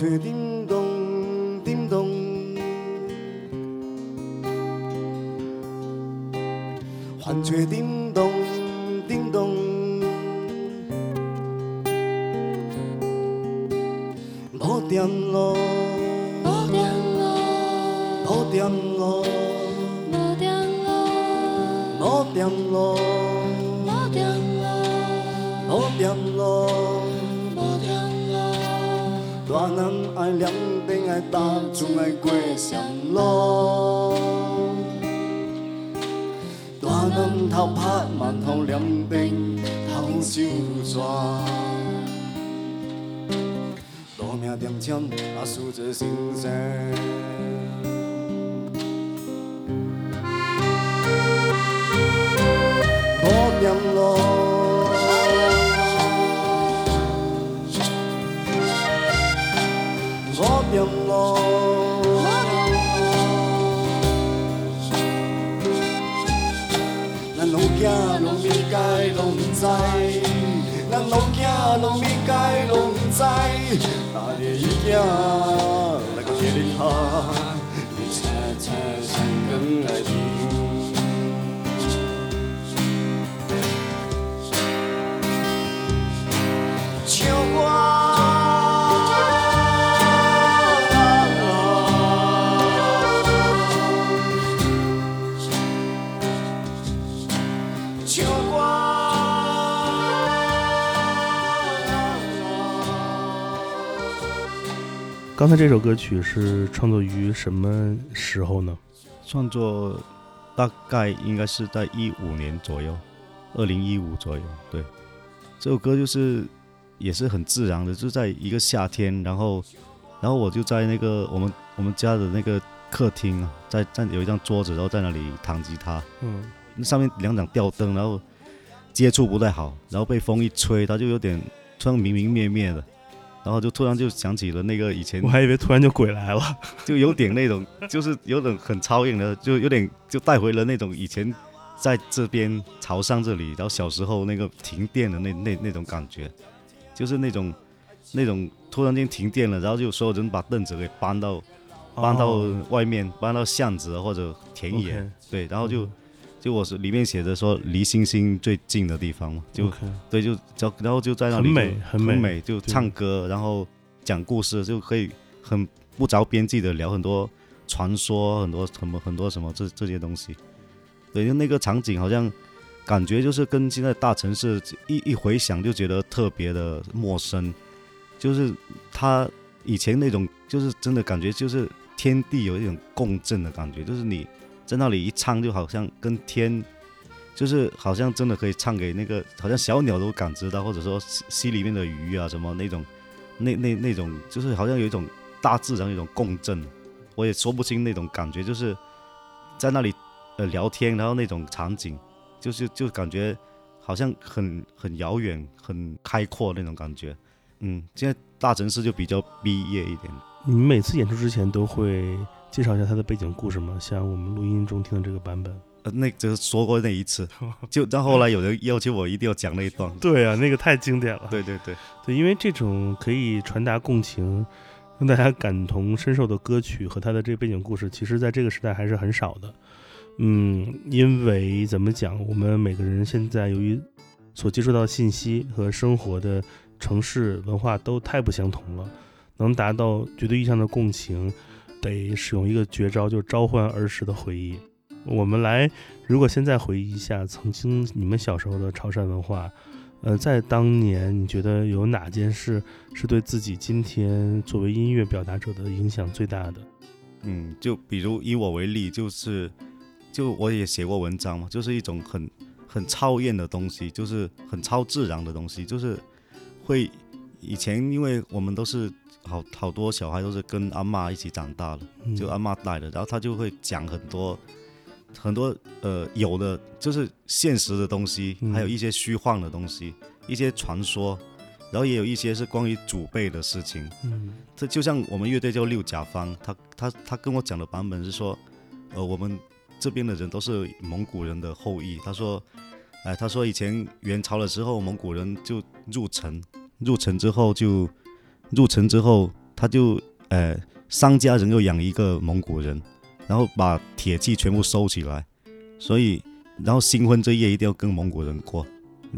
决定。输着刚才这首歌曲是创作于什么时候呢？创作大概应该是在一五年左右，二零一五左右。对，这首歌就是也是很自然的，就在一个夏天，然后然后我就在那个我们我们家的那个客厅啊，在在有一张桌子，然后在那里弹吉他，嗯，那上面两盏吊灯，然后接触不太好，然后被风一吹，它就有点突然明明灭灭的，然后就突然就想起了那个以前我还以为突然就鬼来了。*laughs* 就有点那种，就是有点很超硬的，就有点就带回了那种以前在这边潮汕这里，然后小时候那个停电的那那那种感觉，就是那种那种突然间停电了，然后就所有人把凳子给搬到搬到哦。外面，搬到巷子或者田野对，然后就嗯就我是里面写着说离星星最近的地方嘛，就对，就就然后就在那里很美很美美，就唱歌，然后讲故事，就可以很不着边际的聊很多传说，很多什么很多什么这这些东西。对，就那个场景好像感觉就是跟现在大城市一一回想就觉得特别的陌生，就是他以前那种就是真的感觉就是天地有一种共振的感觉，就是你在那里一唱就好像跟天。就是好像真的可以唱给那个，好像小鸟都感知到，或者说溪里面的鱼啊什么那种，那那那种，就是好像有一种大自然一种共振，我也说不清那种感觉，就是在那里呃聊天，然后那种场景，就是就感觉好像很很遥远、很开阔那种感觉。嗯，现在大城市就比较毕业一点。你们每次演出之前都会介绍一下它的背景故事吗？像我们录音中听的这个版本。呃，那就是说过那一次，*laughs* 就但后来有人要求我一定要讲那一段。对啊，那个太经典了。对对对，对，因为这种可以传达共情、让大家感同身受的歌曲和它的这个背景故事，其实在这个时代还是很少的。嗯，因为怎么讲，我们每个人现在由于所接触到的信息和生活的城市文化都太不相同了，能达到绝对意义上的共情，得使用一个绝招，就是召唤儿时的回忆。我们来，如果现在回忆一下曾经你们小时候的潮汕文化，呃，在当年你觉得有哪件事是对自己今天作为音乐表达者的影响最大的？嗯，就比如以我为例，就是就我也写过文章嘛，就是一种很很超验的东西，就是很超自然的东西，就是会以前因为我们都是好好多小孩都是跟阿妈一起长大的，嗯就阿妈带的，然后他就会讲很多很多呃有的就是现实的东西，嗯还有一些虚幻的东西，一些传说，然后也有一些是关于祖辈的事情。嗯这就像我们乐队叫六甲方，他他他跟我讲的版本是说，呃，我们这边的人都是蒙古人的后裔。他说，哎、他说以前元朝的时候，蒙古人就入城，入城之后就入城之后，他就呃商家人又养一个蒙古人，然后把铁器全部收起来，所以然后新婚这夜一定要跟蒙古人过。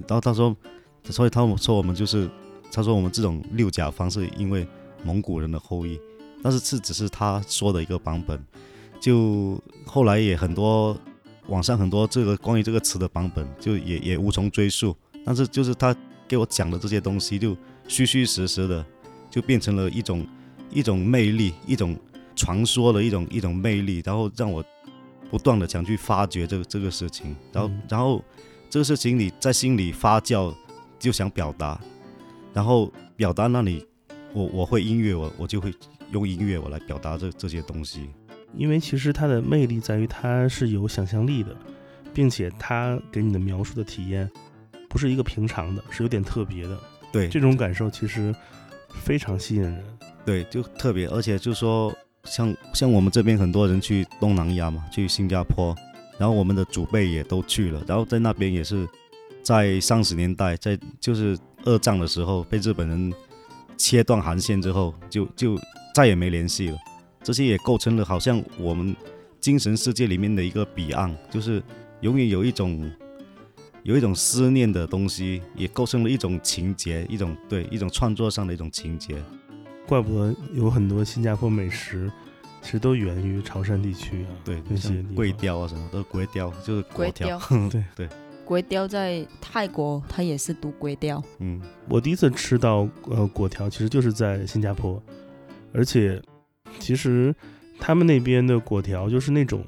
然后他说，所以他说我们就是，他说我们这种六甲方是因为。蒙古人的后裔，但是这只是他说的一个版本，就后来也很多网上很多这个关于这个词的版本，就也也无从追溯。但是就是他给我讲的这些东西，就虚虚实实的，就变成了一种一种魅力，一种传说的一种一种魅力，然后让我不断的想去发掘这个这个事情，然后、嗯然后这个事情你在心里发酵，就想表达，然后表达那里。我我会音乐，我我就会用音乐我来表达这这些东西。因为其实它的魅力在于它是有想象力的，并且它给你的描述的体验不是一个平常的，是有点特别的。对，这种感受其实非常吸引人。对，就特别，而且就说像像我们这边很多人去东南亚嘛，去新加坡，然后我们的祖辈也都去了，然后在那边也是在三十年代，在就是二战的时候被日本人。切断航线之后，就就再也没联系了。这些也构成了好像我们精神世界里面的一个彼岸，就是永远有一种有一种思念的东西，也构成了一种情节，一种对一种创作上的一种情节。怪不得有很多新加坡美食，其实都源于潮汕地区啊。对，那些地方桂雕啊什么都龟雕，就是龟粿条。对对，龟雕在泰国，它也是读龟雕。嗯，我第一次吃到呃果条，其实就是在新加坡，而且其实他们那边的果条就是那种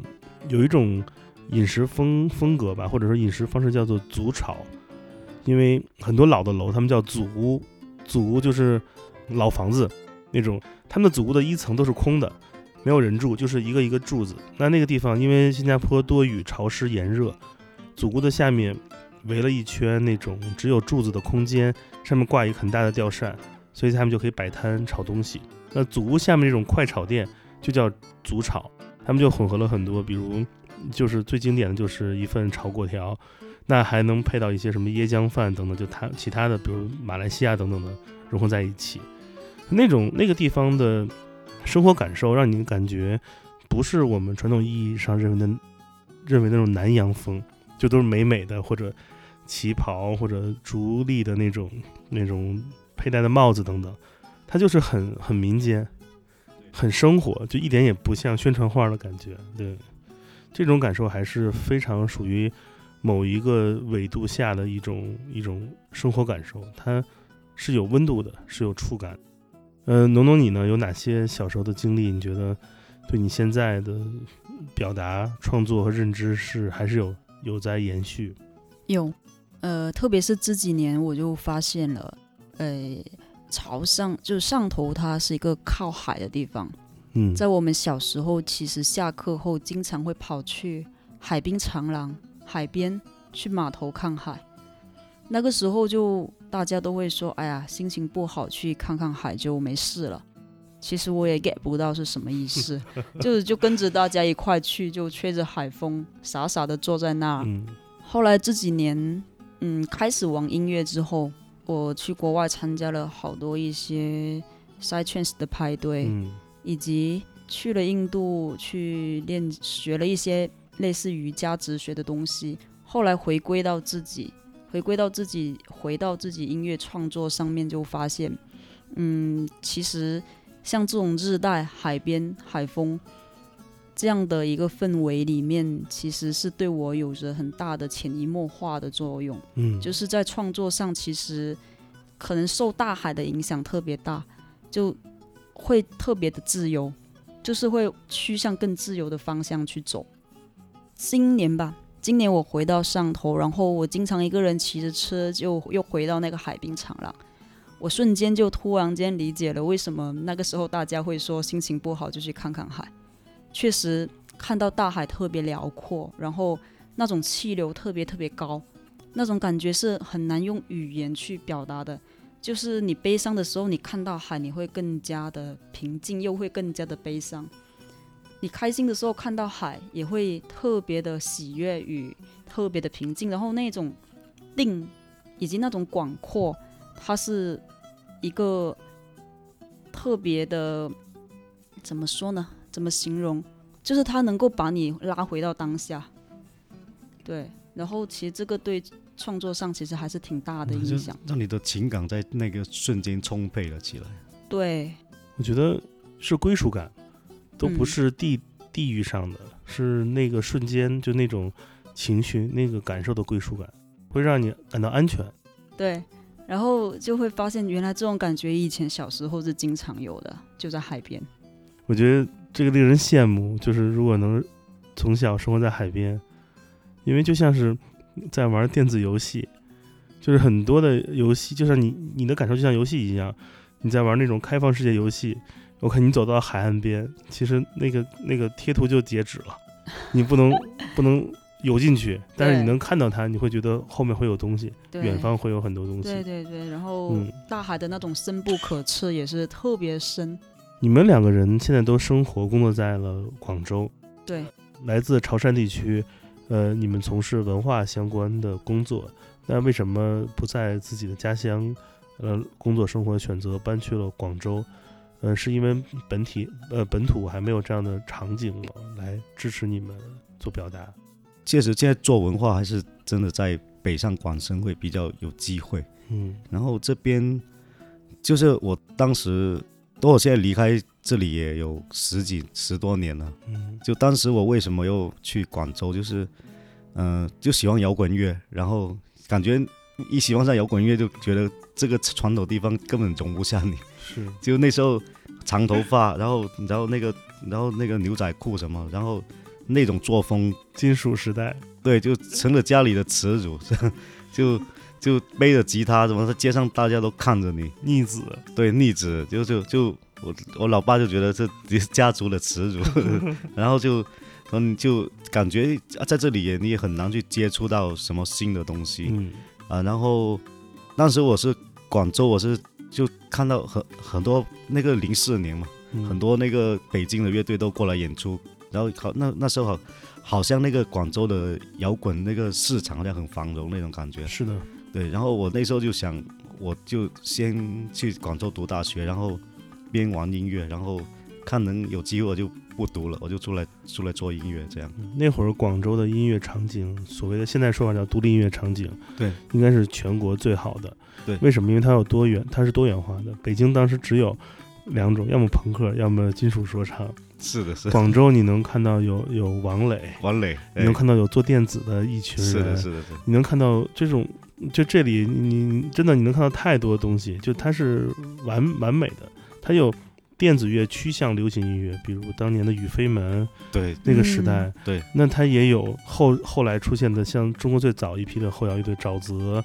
有一种饮食风风格吧，或者说饮食方式叫做祖炒，因为很多老的楼他们叫祖屋，祖屋就是老房子那种，他们的祖屋的一层都是空的，没有人住，就是一个一个柱子。那那个地方因为新加坡多雨、潮湿、炎热，祖屋的下面围了一圈那种只有柱子的空间，上面挂一个很大的吊扇，所以他们就可以摆摊炒东西。那祖屋下面这种快炒店就叫祖炒，他们就混合了很多，比如就是最经典的就是一份炒粿条，那还能配到一些什么椰浆饭等等，就它其他的，比如马来西亚等等的融合在一起。那种那个地方的生活感受，让你感觉不是我们传统意义上认为的认为那种南洋风，就都是美美的或者旗袍或者竹笠的那种那种佩戴的帽子等等，它就是很很民间，很生活，就一点也不像宣传画的感觉。对，这种感受还是非常属于某一个纬度下的一种一种生活感受，它是有温度的，是有触感。呃，农农你呢？有哪些小时候的经历？你觉得对你现在的表达、创作和认知是还是有有在延续？有，呃，特别是这几年我就发现了，呃，潮上就是上头，它是一个靠海的地方，嗯，在我们小时候，其实下课后经常会跑去海滨长廊、海边去码头看海。那个时候就大家都会说：“哎呀，心情不好去看看海就没事了。”其实我也 get 不到是什么意思，*laughs* 就是就跟着大家一块去，就吹着海风，傻傻的坐在那儿。嗯后来这几年，嗯，开始玩音乐之后，我去国外参加了好多一些 side trance 的派对，嗯以及去了印度去练学了一些类似瑜伽哲学的东西。后来回归到自己，回归到自己，回到自己音乐创作上面，就发现，嗯，其实像这种日带、海边、海风这样的一个氛围里面，其实是对我有着很大的潜移默化的作用。嗯，就是在创作上，其实可能受大海的影响特别大，就会特别的自由，就是会趋向更自由的方向去走。今年吧，今年我回到上头，然后我经常一个人骑着车，就又回到那个海滨长廊。我瞬间就突然间理解了为什么那个时候大家会说心情不好就去看看海。确实看到大海特别辽阔，然后那种气流特别特别高，那种感觉是很难用语言去表达的。就是你悲伤的时候，你看到海，你会更加的平静，又会更加的悲伤。你开心的时候看到海，也会特别的喜悦与特别的平静，然后那种定以及那种广阔，它是一个特别的，怎么说呢？怎么形容？就是它能够把你拉回到当下。对，然后其实这个对创作上其实还是挺大的影响。让你的情感在那个瞬间充沛了起来。对，我觉得是归属感，都不嗯是地、地域上的，是那个瞬间就那种情绪、那个感受的归属感，会让你感到安全。对，然后就会发现原来这种感觉以前小时候是经常有的，就在海边。我觉得这个令人羡慕，就是如果能从小生活在海边，因为就像是在玩电子游戏，就是很多的游戏，就像你你的感受就像游戏一样，你在玩那种开放世界游戏，我看你走到海岸边，其实那个那个贴图就截止了，你不能 *laughs* 不能游进去，但是你能看到它，你会觉得后面会有东西，远方会有很多东西。对对对，然后嗯大海的那种深不可测也是特别深。你们两个人现在都生活工作在了广州，对，来自潮汕地区，呃，你们从事文化相关的工作，那为什么不在自己的家乡，呃，工作生活选择搬去了广州？呃，是因为本体呃本土还没有这样的场景吗？来支持你们做表达？确实，现在做文化还是真的在北上广深会比较有机会。嗯然后这边就是我当时，等我现在离开这里也有十几十多年了。嗯。就当时我为什么又去广州，就是，嗯、就喜欢摇滚乐，然后感觉一喜欢上摇滚乐，就觉得这个传统地方根本容不下你。是。就那时候长头发，然后然后那个然后那个牛仔裤什么，然后那种作风，金属时代，对，就成了家里的耻辱，*laughs* 就就背着吉他怎么，在街上大家都看着你，逆子，对逆子，就就就我我老爸就觉得这这是家族的耻辱，*laughs* 然后就嗯就感觉啊在这里也你也很难去接触到什么新的东西。嗯。啊，然后当时我是广州，我是就看到很很多那个零四年嘛，嗯。很多那个北京的乐队都过来演出，然后好那那时候好好像那个广州的摇滚那个市场好像很繁荣那种感觉，是的，对，然后我那时候就想，我就先去广州读大学，然后边玩音乐，然后看能有机会我就不读了，我就出来出来做音乐这样。嗯那会儿广州的音乐场景，所谓的现在说法叫独立音乐场景，对，应该是全国最好的。对为什么？因为它有多元，它是多元化的。北京当时只有两种，要么朋克，要么金属说唱。是的，是的。广州你能看到有有王磊，王磊，哎你能看到有做电子的一群人，是的，是的，是的。你能看到这种，就这里你你真的你能看到太多东西，就它是完完美的，它有电子乐趋向流行音乐，比如当年的雨飞门对那个时代，对，那它也有后后来出现的像中国最早一批的后摇乐队沼泽，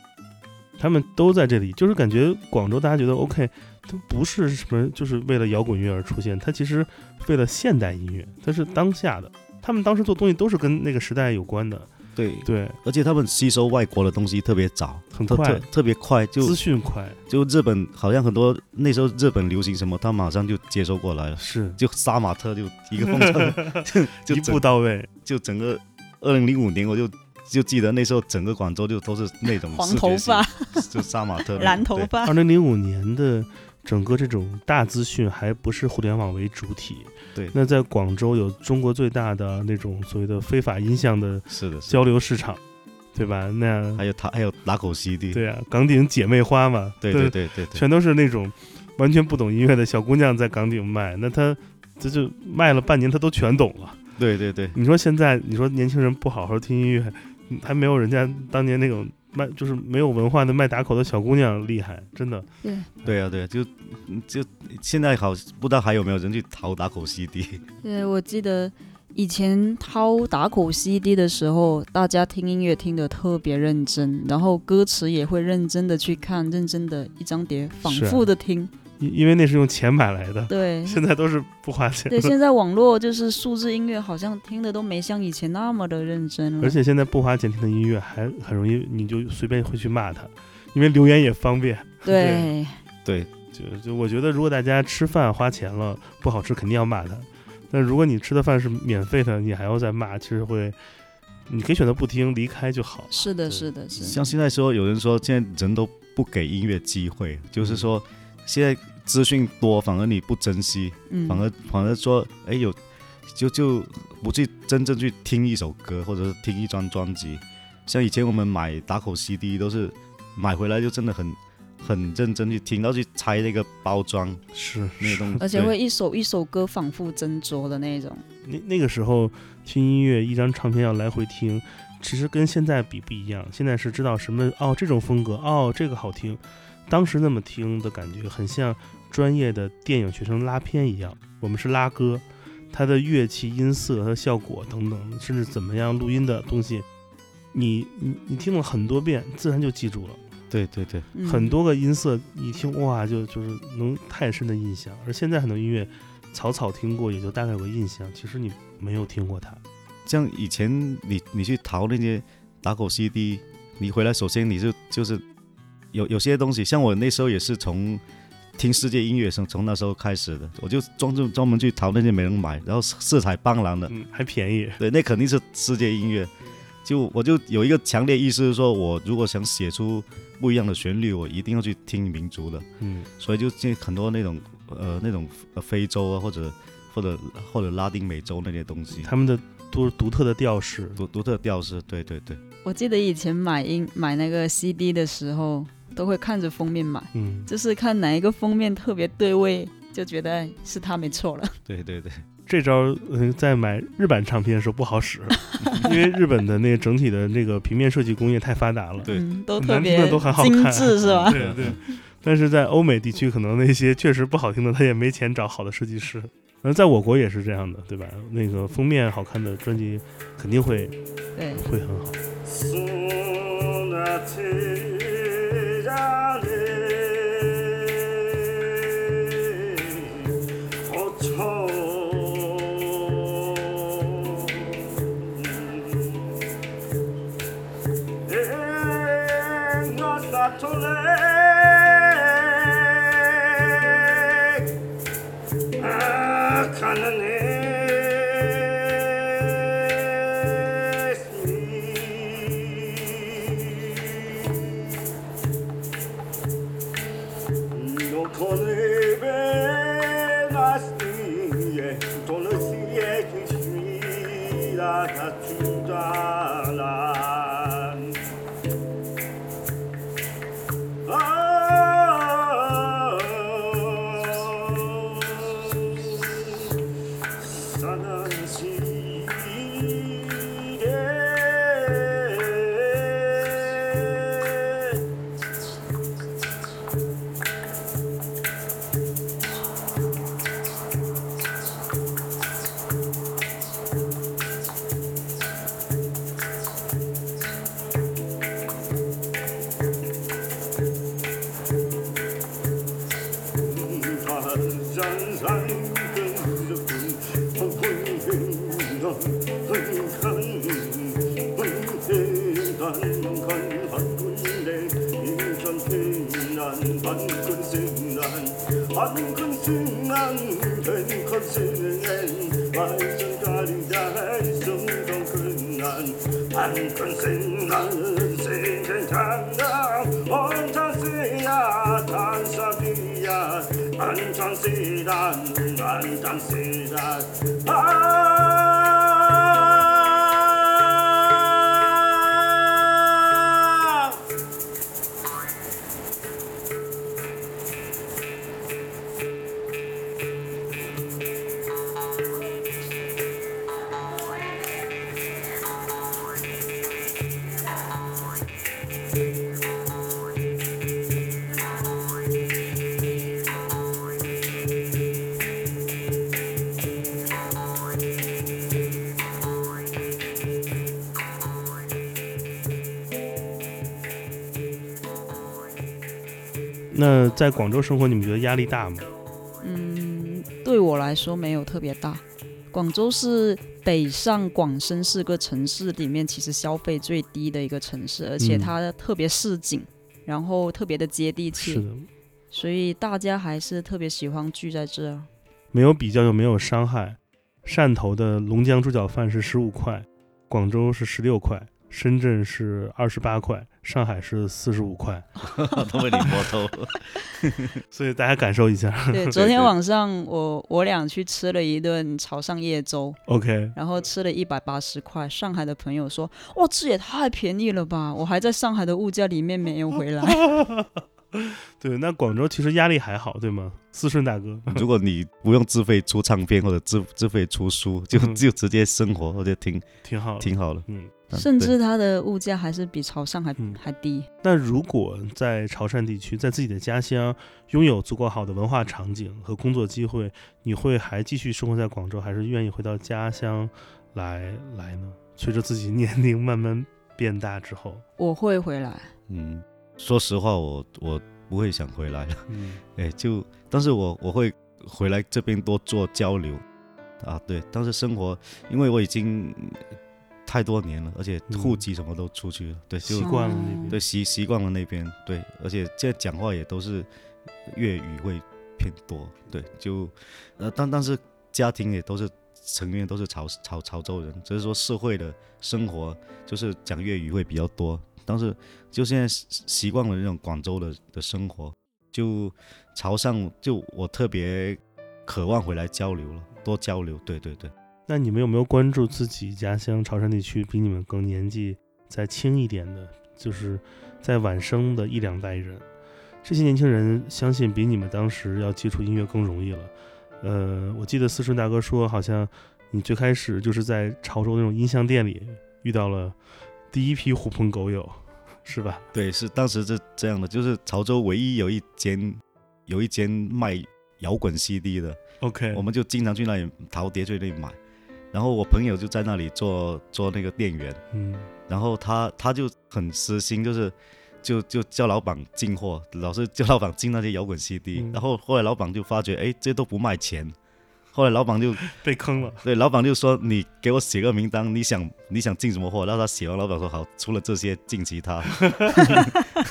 他们都在这里，就是感觉广州大家觉得 OK，它不是什么就是为了摇滚乐而出现，它其实为了现代音乐，它是当下的。他们当时做东西都是跟那个时代有关的，对，对，而且他们吸收外国的东西特别早，很快。特特别快，就资讯快，就日本好像很多那时候日本流行什么，他马上就接收过来了，是。就杀马特就一个风车，*laughs* 就 *laughs* 就一步到位。就整个二零零五年我就。就记得那时候整个广州就都是那种黄头发，*laughs* 就杀马特蓝头发。二，零零五年的整个这种大资讯还不是互联网为主体，对。那在广州有中国最大的那种所谓的非法音像的是的，交流市场，对吧？那还有他还有拉口 CD，对啊，岗顶姐妹花嘛，对对对对对，全都是那种完全不懂音乐的小姑娘在岗顶卖，那她这就卖了半年，她都全懂了。对对对。你说现在，你说年轻人不好好听音乐，嗯还没有人家当年那种卖就是没有文化的卖打口的小姑娘厉害，真的。对，对啊对啊，就就现在好不知道还有没有人去淘打口 CD，*laughs* 对，我记得以前掏打口 CD 的时候，大家听音乐听得特别认真，然后歌词也会认真的去看，认真的一张碟反复的听。因因为那是用钱买来的，对，现在都是不花钱对，现在网络就是数字音乐，好像听的都没像以前那么的认真了。而且现在不花钱听的音乐还很容易，你就随便会去骂他，因为留言也方便。*laughs* 对，对就就我觉得，如果大家吃饭花钱了不好吃，肯定要骂他。但如果你吃的饭是免费的，你还要再骂，其实会，你可以选择不听，离开就好。是的，是的，是的。像现在说有人说现在人都不给音乐机会，就是说现在资讯多，反而你不珍惜，嗯，反而反而说哎有就就不去真正去听一首歌或者是听一张专辑，像以前我们买打口 CD 都是买回来就真的很很认真去听，然后去拆那个包装是那个东西，而且会一首一首歌反复斟酌的那种。那那个时候听音乐，一张唱片要来回听，其实跟现在比不一样。现在是知道什么哦，这种风格哦，这个好听。当时那么听的感觉，很像专业的电影学生拉片一样。我们是拉歌，它的乐器、音色、它的效果等等，甚至怎么样录音的东西，你你你听了很多遍，自然就记住了。对对对，嗯很多个音色一听哇，就就是能太深的印象。而现在很多音乐，草草听过也就大概有个印象，其实你没有听过它。像以前你你去淘那些打口 CD，你回来首先你就就是有有些东西，像我那时候也是从听世界音乐从从那时候开始的，我就专专专门去淘那些没人买，然后色彩斑斓的，嗯，还便宜。对，那肯定是世界音乐。就我就有一个强烈意识，是说我如果想写出不一样的旋律，我一定要去听民族的。嗯，所以就进很多那种呃那种呃非洲啊，或者或者或者拉丁美洲那些东西，他们的独独特的调式，独独特调式，对对对，我记得以前买音买那个 CD 的时候，都会看着封面买，嗯，就是看哪一个封面特别对味，就觉得哎是他没错了。*laughs* 对对对，这招嗯，在买日版唱片的时候不好使，*laughs* 因为日本的那个整体的那个平面设计工业太发达了，对嗯，都特难听别的都很好精看致是吧？*laughs* 对对。但是在欧美地区，可能那些确实不好听的，他也没钱找好的设计师。那在我国也是这样的，对吧？那个封面好看的专辑肯定会对，会很好。to land. 安那在广州生活，你们觉得压力大吗？嗯，对我来说没有特别大。广州是北上广深四个城市里面其实消费最低的一个城市，而且嗯它特别市井，然后特别的接地气，是的，所以大家还是特别喜欢聚在这儿。没有比较就没有伤害。汕头的龙江猪脚饭是十五块，广州是十六块，深圳是二十八块，上海是四十五块，*laughs* 都被你摸透了。*laughs* 所以大家感受一下。*laughs* 对，昨天晚上我我俩去吃了一顿潮汕夜粥，OK，然后吃了一百八十块。上海的朋友说：“哇，这也太便宜了吧！我还在上海的物价里面没有回来。对，那广州其实压力还好，对吗？思顺大哥，如果你不用自费出唱片或者自自费出书，就嗯就直接生活，我觉得挺挺好的。挺好的。嗯，甚至它的物价还是比潮汕还、嗯还低。那如果在潮汕地区，在自己的家乡拥有足够好的文化场景和工作机会，你会还继续生活在广州，还是愿意回到家乡来来呢？随着自己年龄慢慢变大之后，我会回来，嗯，说实话，我我不会想回来了。嗯 *laughs* 哎，就但是我我会回来这边多做交流啊，对，但是生活，因为我已经太多年了，而且户籍什么都出去了，对，就习惯了那边哦对习习惯了那边，对，而且现在讲话也都是粤语会偏多，对，就呃，但但是家庭也都是成员都是潮潮潮州人，只是说社会的生活就是讲粤语会比较多，但是就现在习习惯了那种广州的的生活，就潮汕就我特别渴望回来交流了，多交流，对对对。那你们有没有关注自己家乡潮汕地区比你们更年纪再轻一点的，就是在晚生的一两代人？这些年轻人相信比你们当时要接触音乐更容易了。呃，我记得思顺大哥说，好像你最开始就是在潮州那种音像店里遇到了第一批狐朋狗友，是吧？对，是当时是这样的，就是潮州唯一有一间有一间卖摇滚 CD 的，OK，我们就经常去那里淘碟去那里买。然后我朋友就在那里做做那个店员，嗯然后他他就很私心，就是就就叫老板进货，老是叫老板进那些摇滚 CD、嗯然后后来老板就发觉，哎，这都不卖钱。后来老板就 *laughs* 被坑了。对老板就说：“你给我写个名单，你想你想进什么货？”然后他写完，老板说：“好，除了这些进其他。*laughs* ”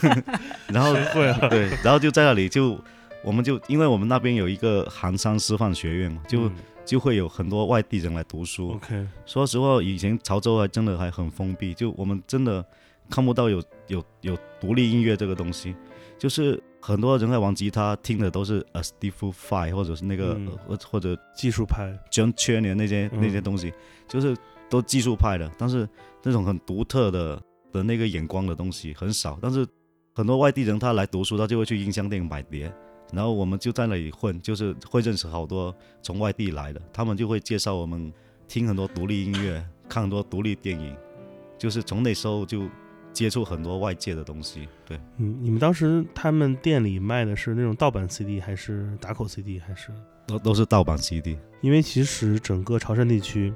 *laughs* 然后会啊，对，然后就在那里就我们就因为我们那边有一个寒山师范学院嘛，就、嗯就会有很多外地人来读书。OK，说实话，以前潮州还真的还很封闭，就我们真的看不到有有有独立音乐这个东西，就是很多人在玩吉他，听的都是 A Steve Vai 或者是那个、嗯。呃或者技术派，John c h e n 那些嗯。那些东西，就是都技术派的，但是那种很独特的的那个眼光的东西很少。但是很多外地人他来读书，他就会去音像店买碟，然后我们就在那里混，就是会认识好多从外地来的，他们就会介绍我们听很多独立音乐，看很多独立电影，就是从那时候就接触很多外界的东西。对，嗯，你们当时他们店里卖的是那种盗版 CD 还是打口 CD 还是？都都是盗版 CD。因为其实整个潮汕地区，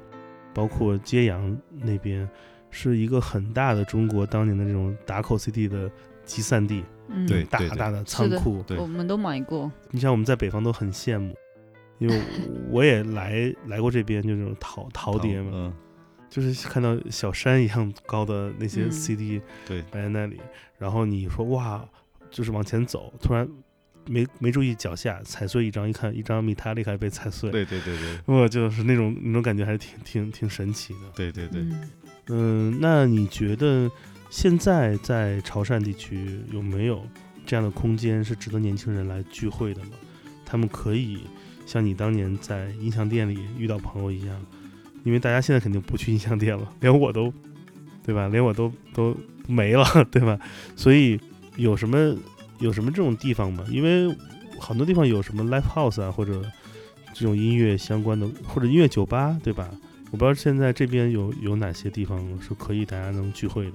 包括揭阳那边，是一个很大的中国当年的这种打口 CD 的集散地，嗯，对大大的仓库。对我们都买过。你像我们在北方都很羡慕，因为我 *laughs* 也来来过这边，就这种陶陶碟嘛，嗯，就是看到小山一样高的那些嗯 CD 对，摆在那里，然后你说哇，就是往前走，突然没没注意脚下踩碎一张，一看一张米塔利卡被踩碎，对对对对我就是那种那种感觉还是挺挺挺神奇的。对对对。嗯嗯，那你觉得现在在潮汕地区有没有这样的空间是值得年轻人来聚会的吗？他们可以像你当年在音像店里遇到朋友一样，因为大家现在肯定不去音像店了，连我都，对吧？连我都都没了，对吧？所以有什么有什么这种地方吗？因为很多地方有什么 live house 啊，或者这种音乐相关的，或者音乐酒吧，对吧？我不知道现在这边有有哪些地方是可以大家能聚会的。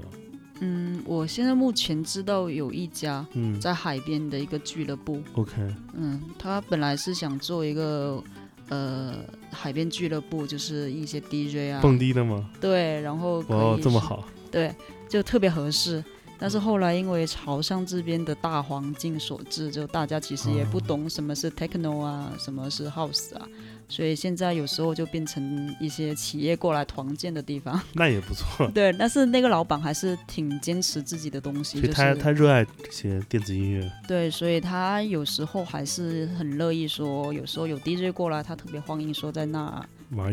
嗯，我现在目前知道有一家嗯在海边的一个俱乐部，，OK，嗯，他本来是想做一个呃海边俱乐部，就是一些 DJ 啊，蹦迪的吗？对，然后可哦，这么好，对，就特别合适。但是后来因为潮汕这边的大环境所致，就大家其实也不哦懂什么是 techno 啊，什么是 house 啊，所以现在有时候就变成一些企业过来团建的地方。*laughs* 那也不错。*laughs* 对，但是那个老板还是挺坚持自己的东西，他他热爱这些电子音乐，对，所以他有时候还是很乐意说，有时候有 DJ 过来，他特别欢迎说在那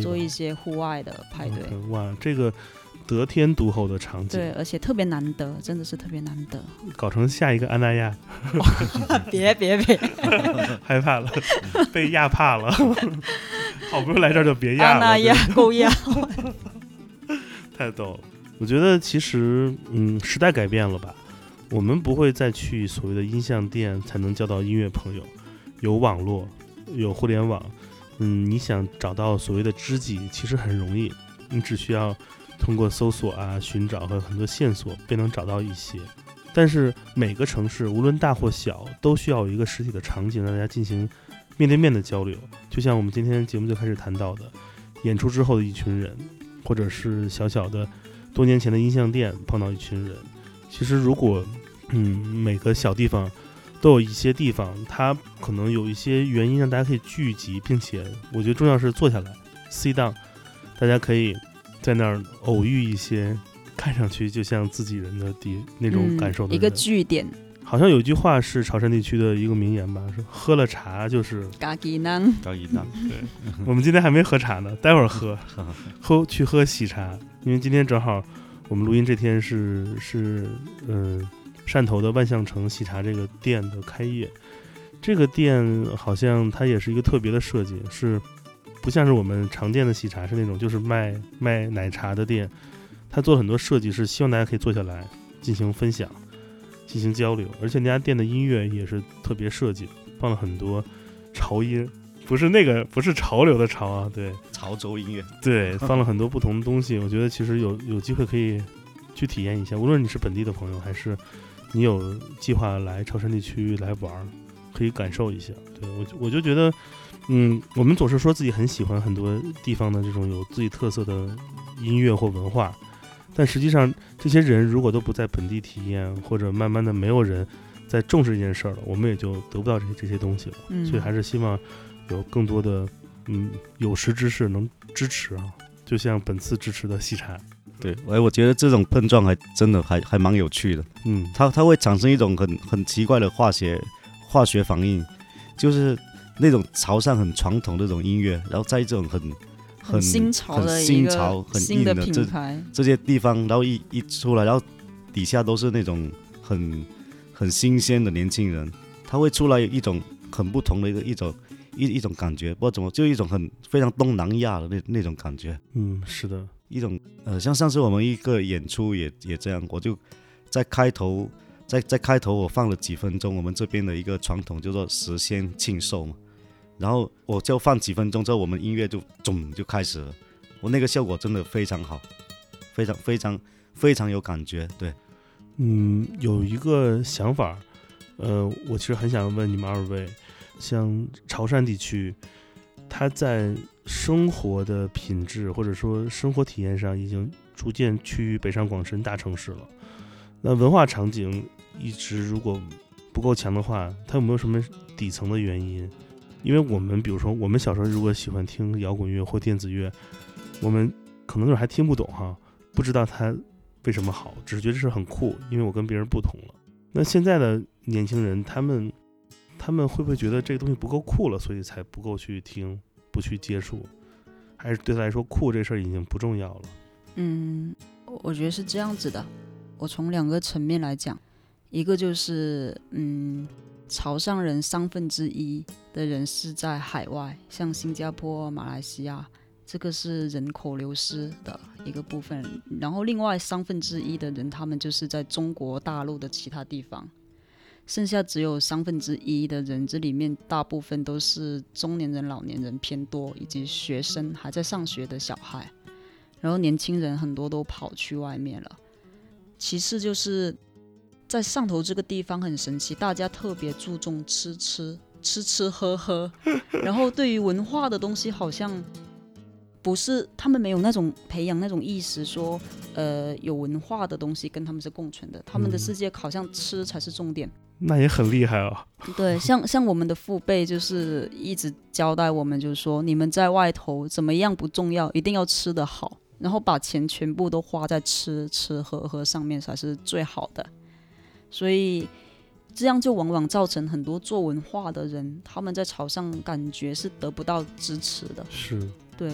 做一些户外的派对。哇，这个得天独厚的场景对，，而且特别难得，真的是特别难得。搞成下一个安那亚，别 *laughs* 别别，*laughs* 害怕了，被压怕了。*laughs* 好不容易来这儿就别压了，安那亚够压。太逗了。我觉得其实，嗯，时代改变了吧，我们不会再去所谓的音像店才能交到音乐朋友，有网络，有互联网，嗯，你想找到所谓的知己，其实很容易，你只需要通过搜索啊、寻找和很多线索，便能找到一些。但是每个城市，无论大或小，都需要有一个实体的场景，让大家进行面对面的交流。就像我们今天节目最开始谈到的，演出之后的一群人，或者是小小的多年前的音像店碰到一群人。其实如果嗯每个小地方都有一些地方，它可能有一些原因让大家可以聚集，并且我觉得重要是坐下来 sit down，大家可以在那儿偶遇一些看上去就像自己人的地那种感受的。嗯一个据点，好像有一句话是潮汕地区的一个名言吧，是喝了茶就是。*laughs* 我们今天还没喝茶呢，待会儿喝 *laughs* *laughs* 喝去喝喜茶，因为今天正好我们录音这天是是嗯汕头的万象城喜茶这个店的开业。这个店好像它也是一个特别的设计，是不像是我们常见的喜茶是那种就是卖卖奶茶的店，他做了很多设计，是希望大家可以坐下来进行分享、进行交流，而且那家店的音乐也是特别设计，放了很多潮音，不是那个不是潮流的潮啊，对潮州音乐，对，放了很多不同的东西，我觉得其实有有机会可以去体验一下，无论你是本地的朋友，还是你有计划来潮汕地区来玩儿，可以感受一下。对我就我就觉得，嗯，我们总是说自己很喜欢很多地方的这种有自己特色的音乐或文化，但实际上这些人如果都不在本地体验，或者慢慢的没有人在重视这件事儿了，我们也就得不到这些这些东西了。嗯，所以还是希望有更多的嗯有识之士能支持啊，就像本次支持的喜茶，对，哎，我觉得这种碰撞还真的还还蛮有趣的，嗯，它它会产生一种很很奇怪的化学化学反应，就是那种潮汕很传统的这种音乐，然后在这种很很新潮很新潮、很新的硬的这品牌。这些地方，然后一一出来，然后底下都是那种很很新鲜的年轻人，他会出来一种很不同的一个一种一一种感觉，不知道怎么，就一种很非常东南亚的那那种感觉，嗯，是的，一种呃，像上次我们一个演出也也这样，我就在开头在在开头我放了几分钟，我们这边的一个传统叫做时先庆寿嘛，然后我就放几分钟之后，我们音乐就总就开始了，我那个效果真的非常好，非常非常非常有感觉，对，嗯，有一个想法，呃，我其实很想问你们二位，像潮汕地区，它在生活的品质或者说生活体验上，已经逐渐趋于北上广深大城市了。那文化场景一直如果不够强的话，它有没有什么底层的原因？因为我们比如说我们小时候如果喜欢听摇滚乐或电子乐，我们可能就是还听不懂哈，不知道它为什么好，只是觉得是很酷，因为我跟别人不同了。那现在的年轻人，他们他们会不会觉得这个东西不够酷了，所以才不够去听，不去接触，还是对他来说酷这事儿已经不重要了？嗯，我觉得是这样子的。我从两个层面来讲，一个就是嗯，潮汕人三分之一的人是在海外，像新加坡、马来西亚，这个是人口流失的一个部分。然后另外三分之一的人，他们就是在中国大陆的其他地方，剩下只有三分之一的人，这里面大部分都是中年人、老年人偏多，以及学生还在上学的小孩。然后年轻人很多都跑去外面了。其次就是在上头这个地方很神奇，大家特别注重吃吃吃吃喝喝，然后对于文化的东西好像不是他们没有那种培养那种意识说，呃，有文化的东西跟他们是共存的，他们的嗯世界好像吃才是重点。那也很厉害啊！对，像像我们的父辈就是一直交代我们，就是说你们在外头怎么样不重要，一定要吃得好，然后把钱全部都花在吃吃喝喝上面才是最好的。所以这样就往往造成很多做文化的人，他们在潮上感觉是得不到支持的。是，对，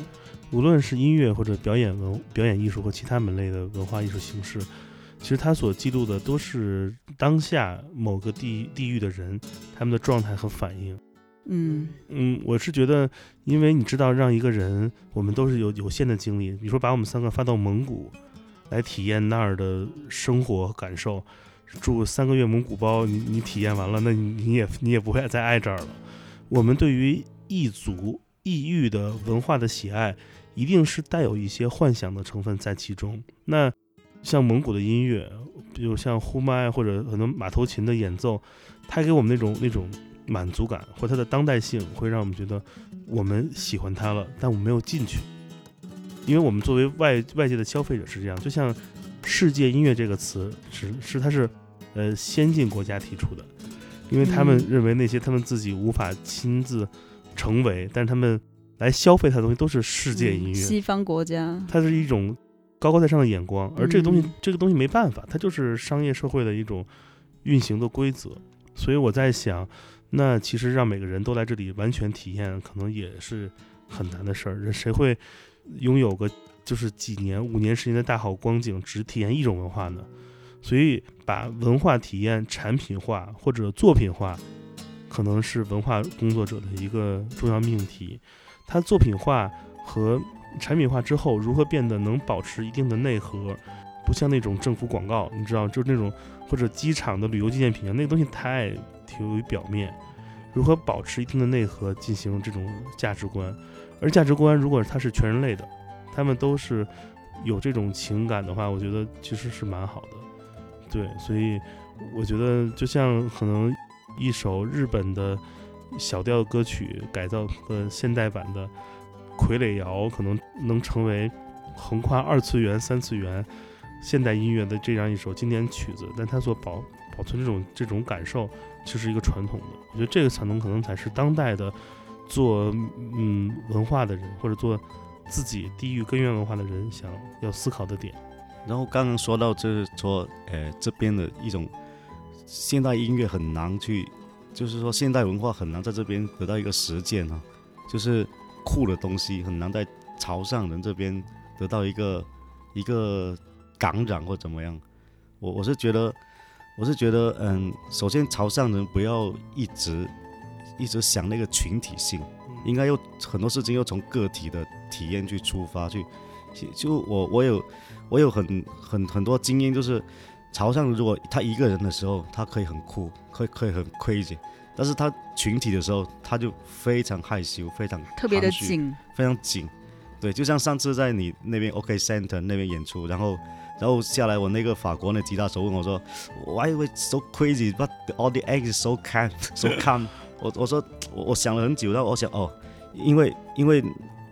无论是音乐或者表演文表演艺术和其他门类的文化艺术形式，其实它所记录的都是当下某个地地域的人他们的状态和反应。嗯嗯，我是觉得，因为你知道，让一个人，我们都是有有限的精力。比如说把我们三个发到蒙古，来体验那儿的生活和感受，住三个月蒙古包，你你体验完了，那你你也你也不会再爱这儿了。我们对于异族异域的文化的喜爱，一定是带有一些幻想的成分在其中。那像蒙古的音乐，比如像呼麦或者很多马头琴的演奏，它给我们那种那种满足感或它的当代性，会让我们觉得我们喜欢它了，但我们没有进去，因为我们作为外外界的消费者是这样，就像“世界音乐”这个词是是它是呃先进国家提出的，因为他们嗯认为那些他们自己无法亲自成为，但是他们来消费它的东西都是世界音乐，嗯西方国家，它是一种高高在上的眼光，而这个东西，嗯这个东西没办法，它就是商业社会的一种运行的规则。所以我在想，那其实让每个人都来这里完全体验，可能也是很难的事儿。人谁会拥有个就是几年、五年、十年的大好光景，只体验一种文化呢？所以把文化体验产品化或者作品化，可能是文化工作者的一个重要命题。它作品化和产品化之后，如何变得能保持一定的内核，不像那种政府广告，你知道，就是那种或者机场的旅游纪念品啊，那个东西太停留于表面。如何保持一定的内核，进行这种价值观？而价值观如果它是全人类的，他们都是有这种情感的话，我觉得其实是蛮好的。对，所以我觉得就像可能一首日本的小调歌曲改造的现代版的傀儡摇，可能能成为横跨二次元、三次元现代音乐的这样一首经典曲子，但它所保保存这种这种感受，就是一个传统的。我觉得这个可能可能才是当代的做嗯文化的人，或者做自己地域根源文化的人想要思考的点。然后刚刚说到，就是说，呃，这边的一种现代音乐很难去，就是说现代文化很难在这边得到一个实践啊，就是酷的东西很难在潮汕人这边得到一个一个感染或怎么样。我我是觉得，我是觉得，嗯，首先潮汕人不要一直一直想那个群体性，应该要很多事情要从个体的体验去出发去。就我我有我有很很很多经验，就是潮汕如果他一个人的时候，他可以很酷，可以可以很 crazy，但是他群体的时候，他就非常害羞，非常特别的，紧，非常紧。对，就像上次在你那边 OK Center 那边演出，然后然后下来，我那个法国那吉他手问我说，Why was so crazy? But all the eggs so calm, so calm *laughs* 我我说我我想了很久，然后我想哦，因为因为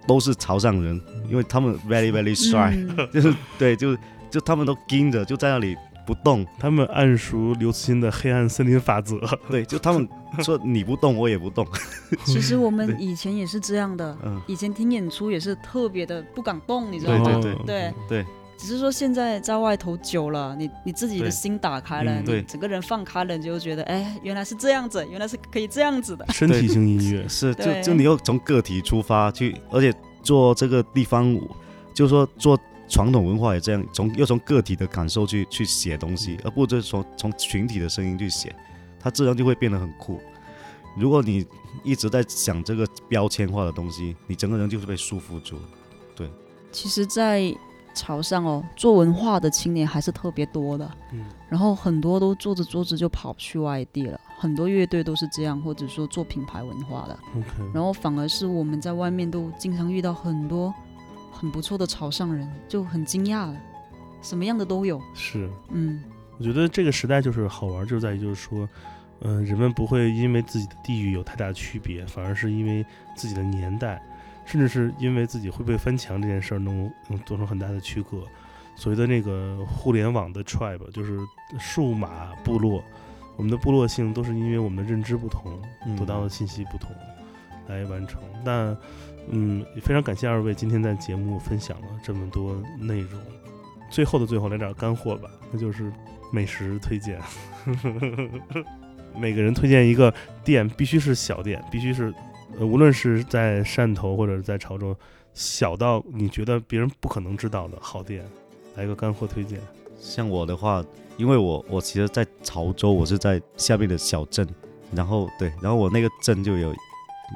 都是潮汕人，因为他们 very very shy，、嗯。*laughs* 就是对，就就他们都盯着，就在那里不动，他们暗熟刘慈欣的黑暗森林法则。*laughs* 对，就他们说你不动，我也不动。*laughs* 其实我们以前也是这样的，嗯，以前听演出也是特别的不敢动，你知道吗？对对哦。对。对，只是说现在在外头久了，你你自己的心打开了，嗯对。你整个人放开了，你就觉得哎，原来是这样子，原来是可以这样子的。*laughs* 身体性音乐，是就就你要从个体出发去，而且做这个地方，就是说做传统文化也这样，从要从个体的感受去去写东西，而不是从从群体的声音去写，它自然就会变得很酷。如果你一直在想这个标签化的东西，你整个人就是被束缚住。对。其实，在潮汕哦，做文化的青年还是特别多的，嗯。然后很多都做着做着就跑去外地了，很多乐队都是这样，或者说做品牌文化的。然后反而是我们在外面都经常遇到很多很不错的潮汕人，就很惊讶了，什么样的都有，是。嗯，我觉得这个时代就是好玩，就在于就是说，嗯、人们不会因为自己的地域有太大的区别，反而是因为自己的年代，甚至是因为自己会不会翻墙这件事儿能能做成很大的区隔。所谓的那个互联网的 tribe，就是数码部落，我们的部落性都是因为我们的认知不同，嗯得到的信息不同来完成。那嗯，也非常感谢二位今天在节目分享了这么多内容。最后的最后来点干货吧，那就是美食推荐。*laughs* 每个人推荐一个店，必须是小店，必须是，呃，无论是在汕头或者是在潮州，小到你觉得别人不可能知道的好店，来一个干货推荐。像我的话，因为我我其实，在潮州，我是在下面的小镇，然后对，然后我那个镇就有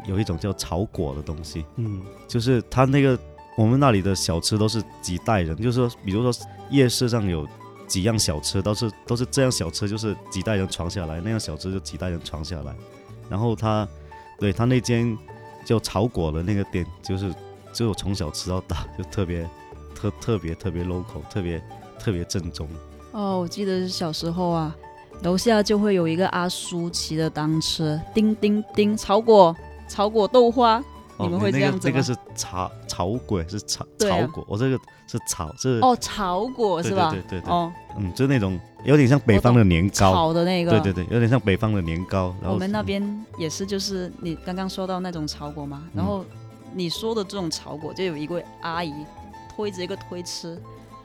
有一种叫炒果的东西，嗯就是它那个我们那里的小吃都是几代人，就是说，比如说夜市上有几样小吃，都是都是这样小吃，就是几代人传下来，那样小吃就几代人传下来。然后他对他那间叫炒果的那个店，就是就我从小吃到大，就特别特特别特别 local，特别特别正宗。哦，我记得是小时候啊，楼下就会有一个阿叔骑着单车，叮叮叮，炒果炒果豆花，你们会这样子吗那个是炒炒果，是炒炒果，我这个是炒，这哦，炒果是吧？对对对对哦，嗯，就那种有点像北方的年糕。炒的那个。对对对，有点像北方的年糕。然后我们那边也是，就是你刚刚说到那种炒果嘛，然后你说的这种炒果，就有一位阿姨推着一个推车，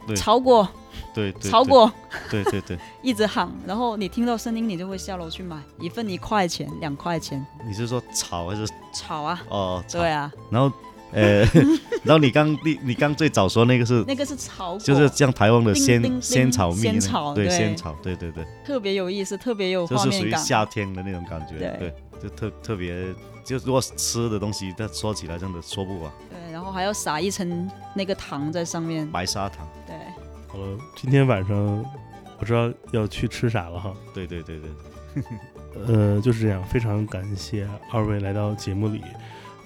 对。炒果，对对炒，果，对对对，*laughs* 一直喊，然后你听到声音，你就会下楼去买，一份一块钱，两块钱，你是说炒还是？炒啊，哦？对。啊，然后呃，*laughs* 然后你刚你你刚最早说那个是那个是炒果，就是像台湾的鲜叮叮叮鲜炒蜜那个，鲜炒对对。鲜炒，对对对，特别有意思，特别有就是属于。夏天的那种感觉，对。对，就特特别，就如果吃的东西，它说起来真的说不完。对，然后还要撒一层那个糖在上面。白砂糖，对，好了，今天晚上我知道要去吃啥了哈。对对对对，呃，就是这样，非常感谢二位来到节目里。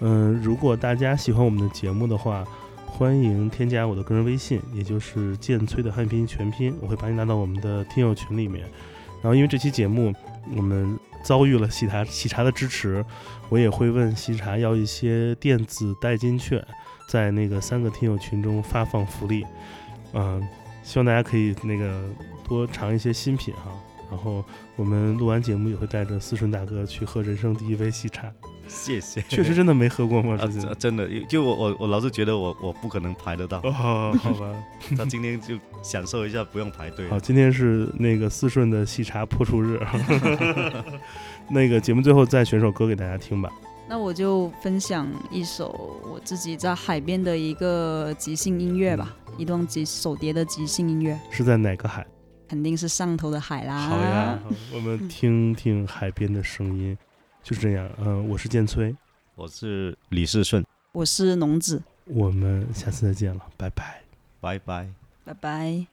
嗯、如果大家喜欢我们的节目的话，欢迎添加我的个人微信，也就是剑崔的汉拼音全拼，我会把你拉到我们的听友群里面。然后因为这期节目我们遭遇了喜茶喜茶的支持，我也会问喜茶要一些电子代金券，在那个三个听友群中发放福利。嗯、希望大家可以那个多尝一些新品哈。然后我们录完节目也会带着思顺大哥去喝人生第一杯喜茶，谢谢。确实真的没喝过吗？啊，真真的，就我我我老是觉得我我不可能排得到，哦，*laughs* 好吧。那今天就享受一下不用排队好，。今天是那个思顺的喜茶破处日，*laughs* *laughs* 那个节目最后再选首歌给大家听吧。那我就分享一首我自己在海边的一个即兴音乐吧，一段即手碟的即兴音乐，是在哪个海？肯定是上头的海啦。好呀，*laughs* 好我们听听海边的声音，就是这样。嗯、我是建崔，我是李世顺，我是农子，我们下次再见了，拜拜。拜拜。拜拜。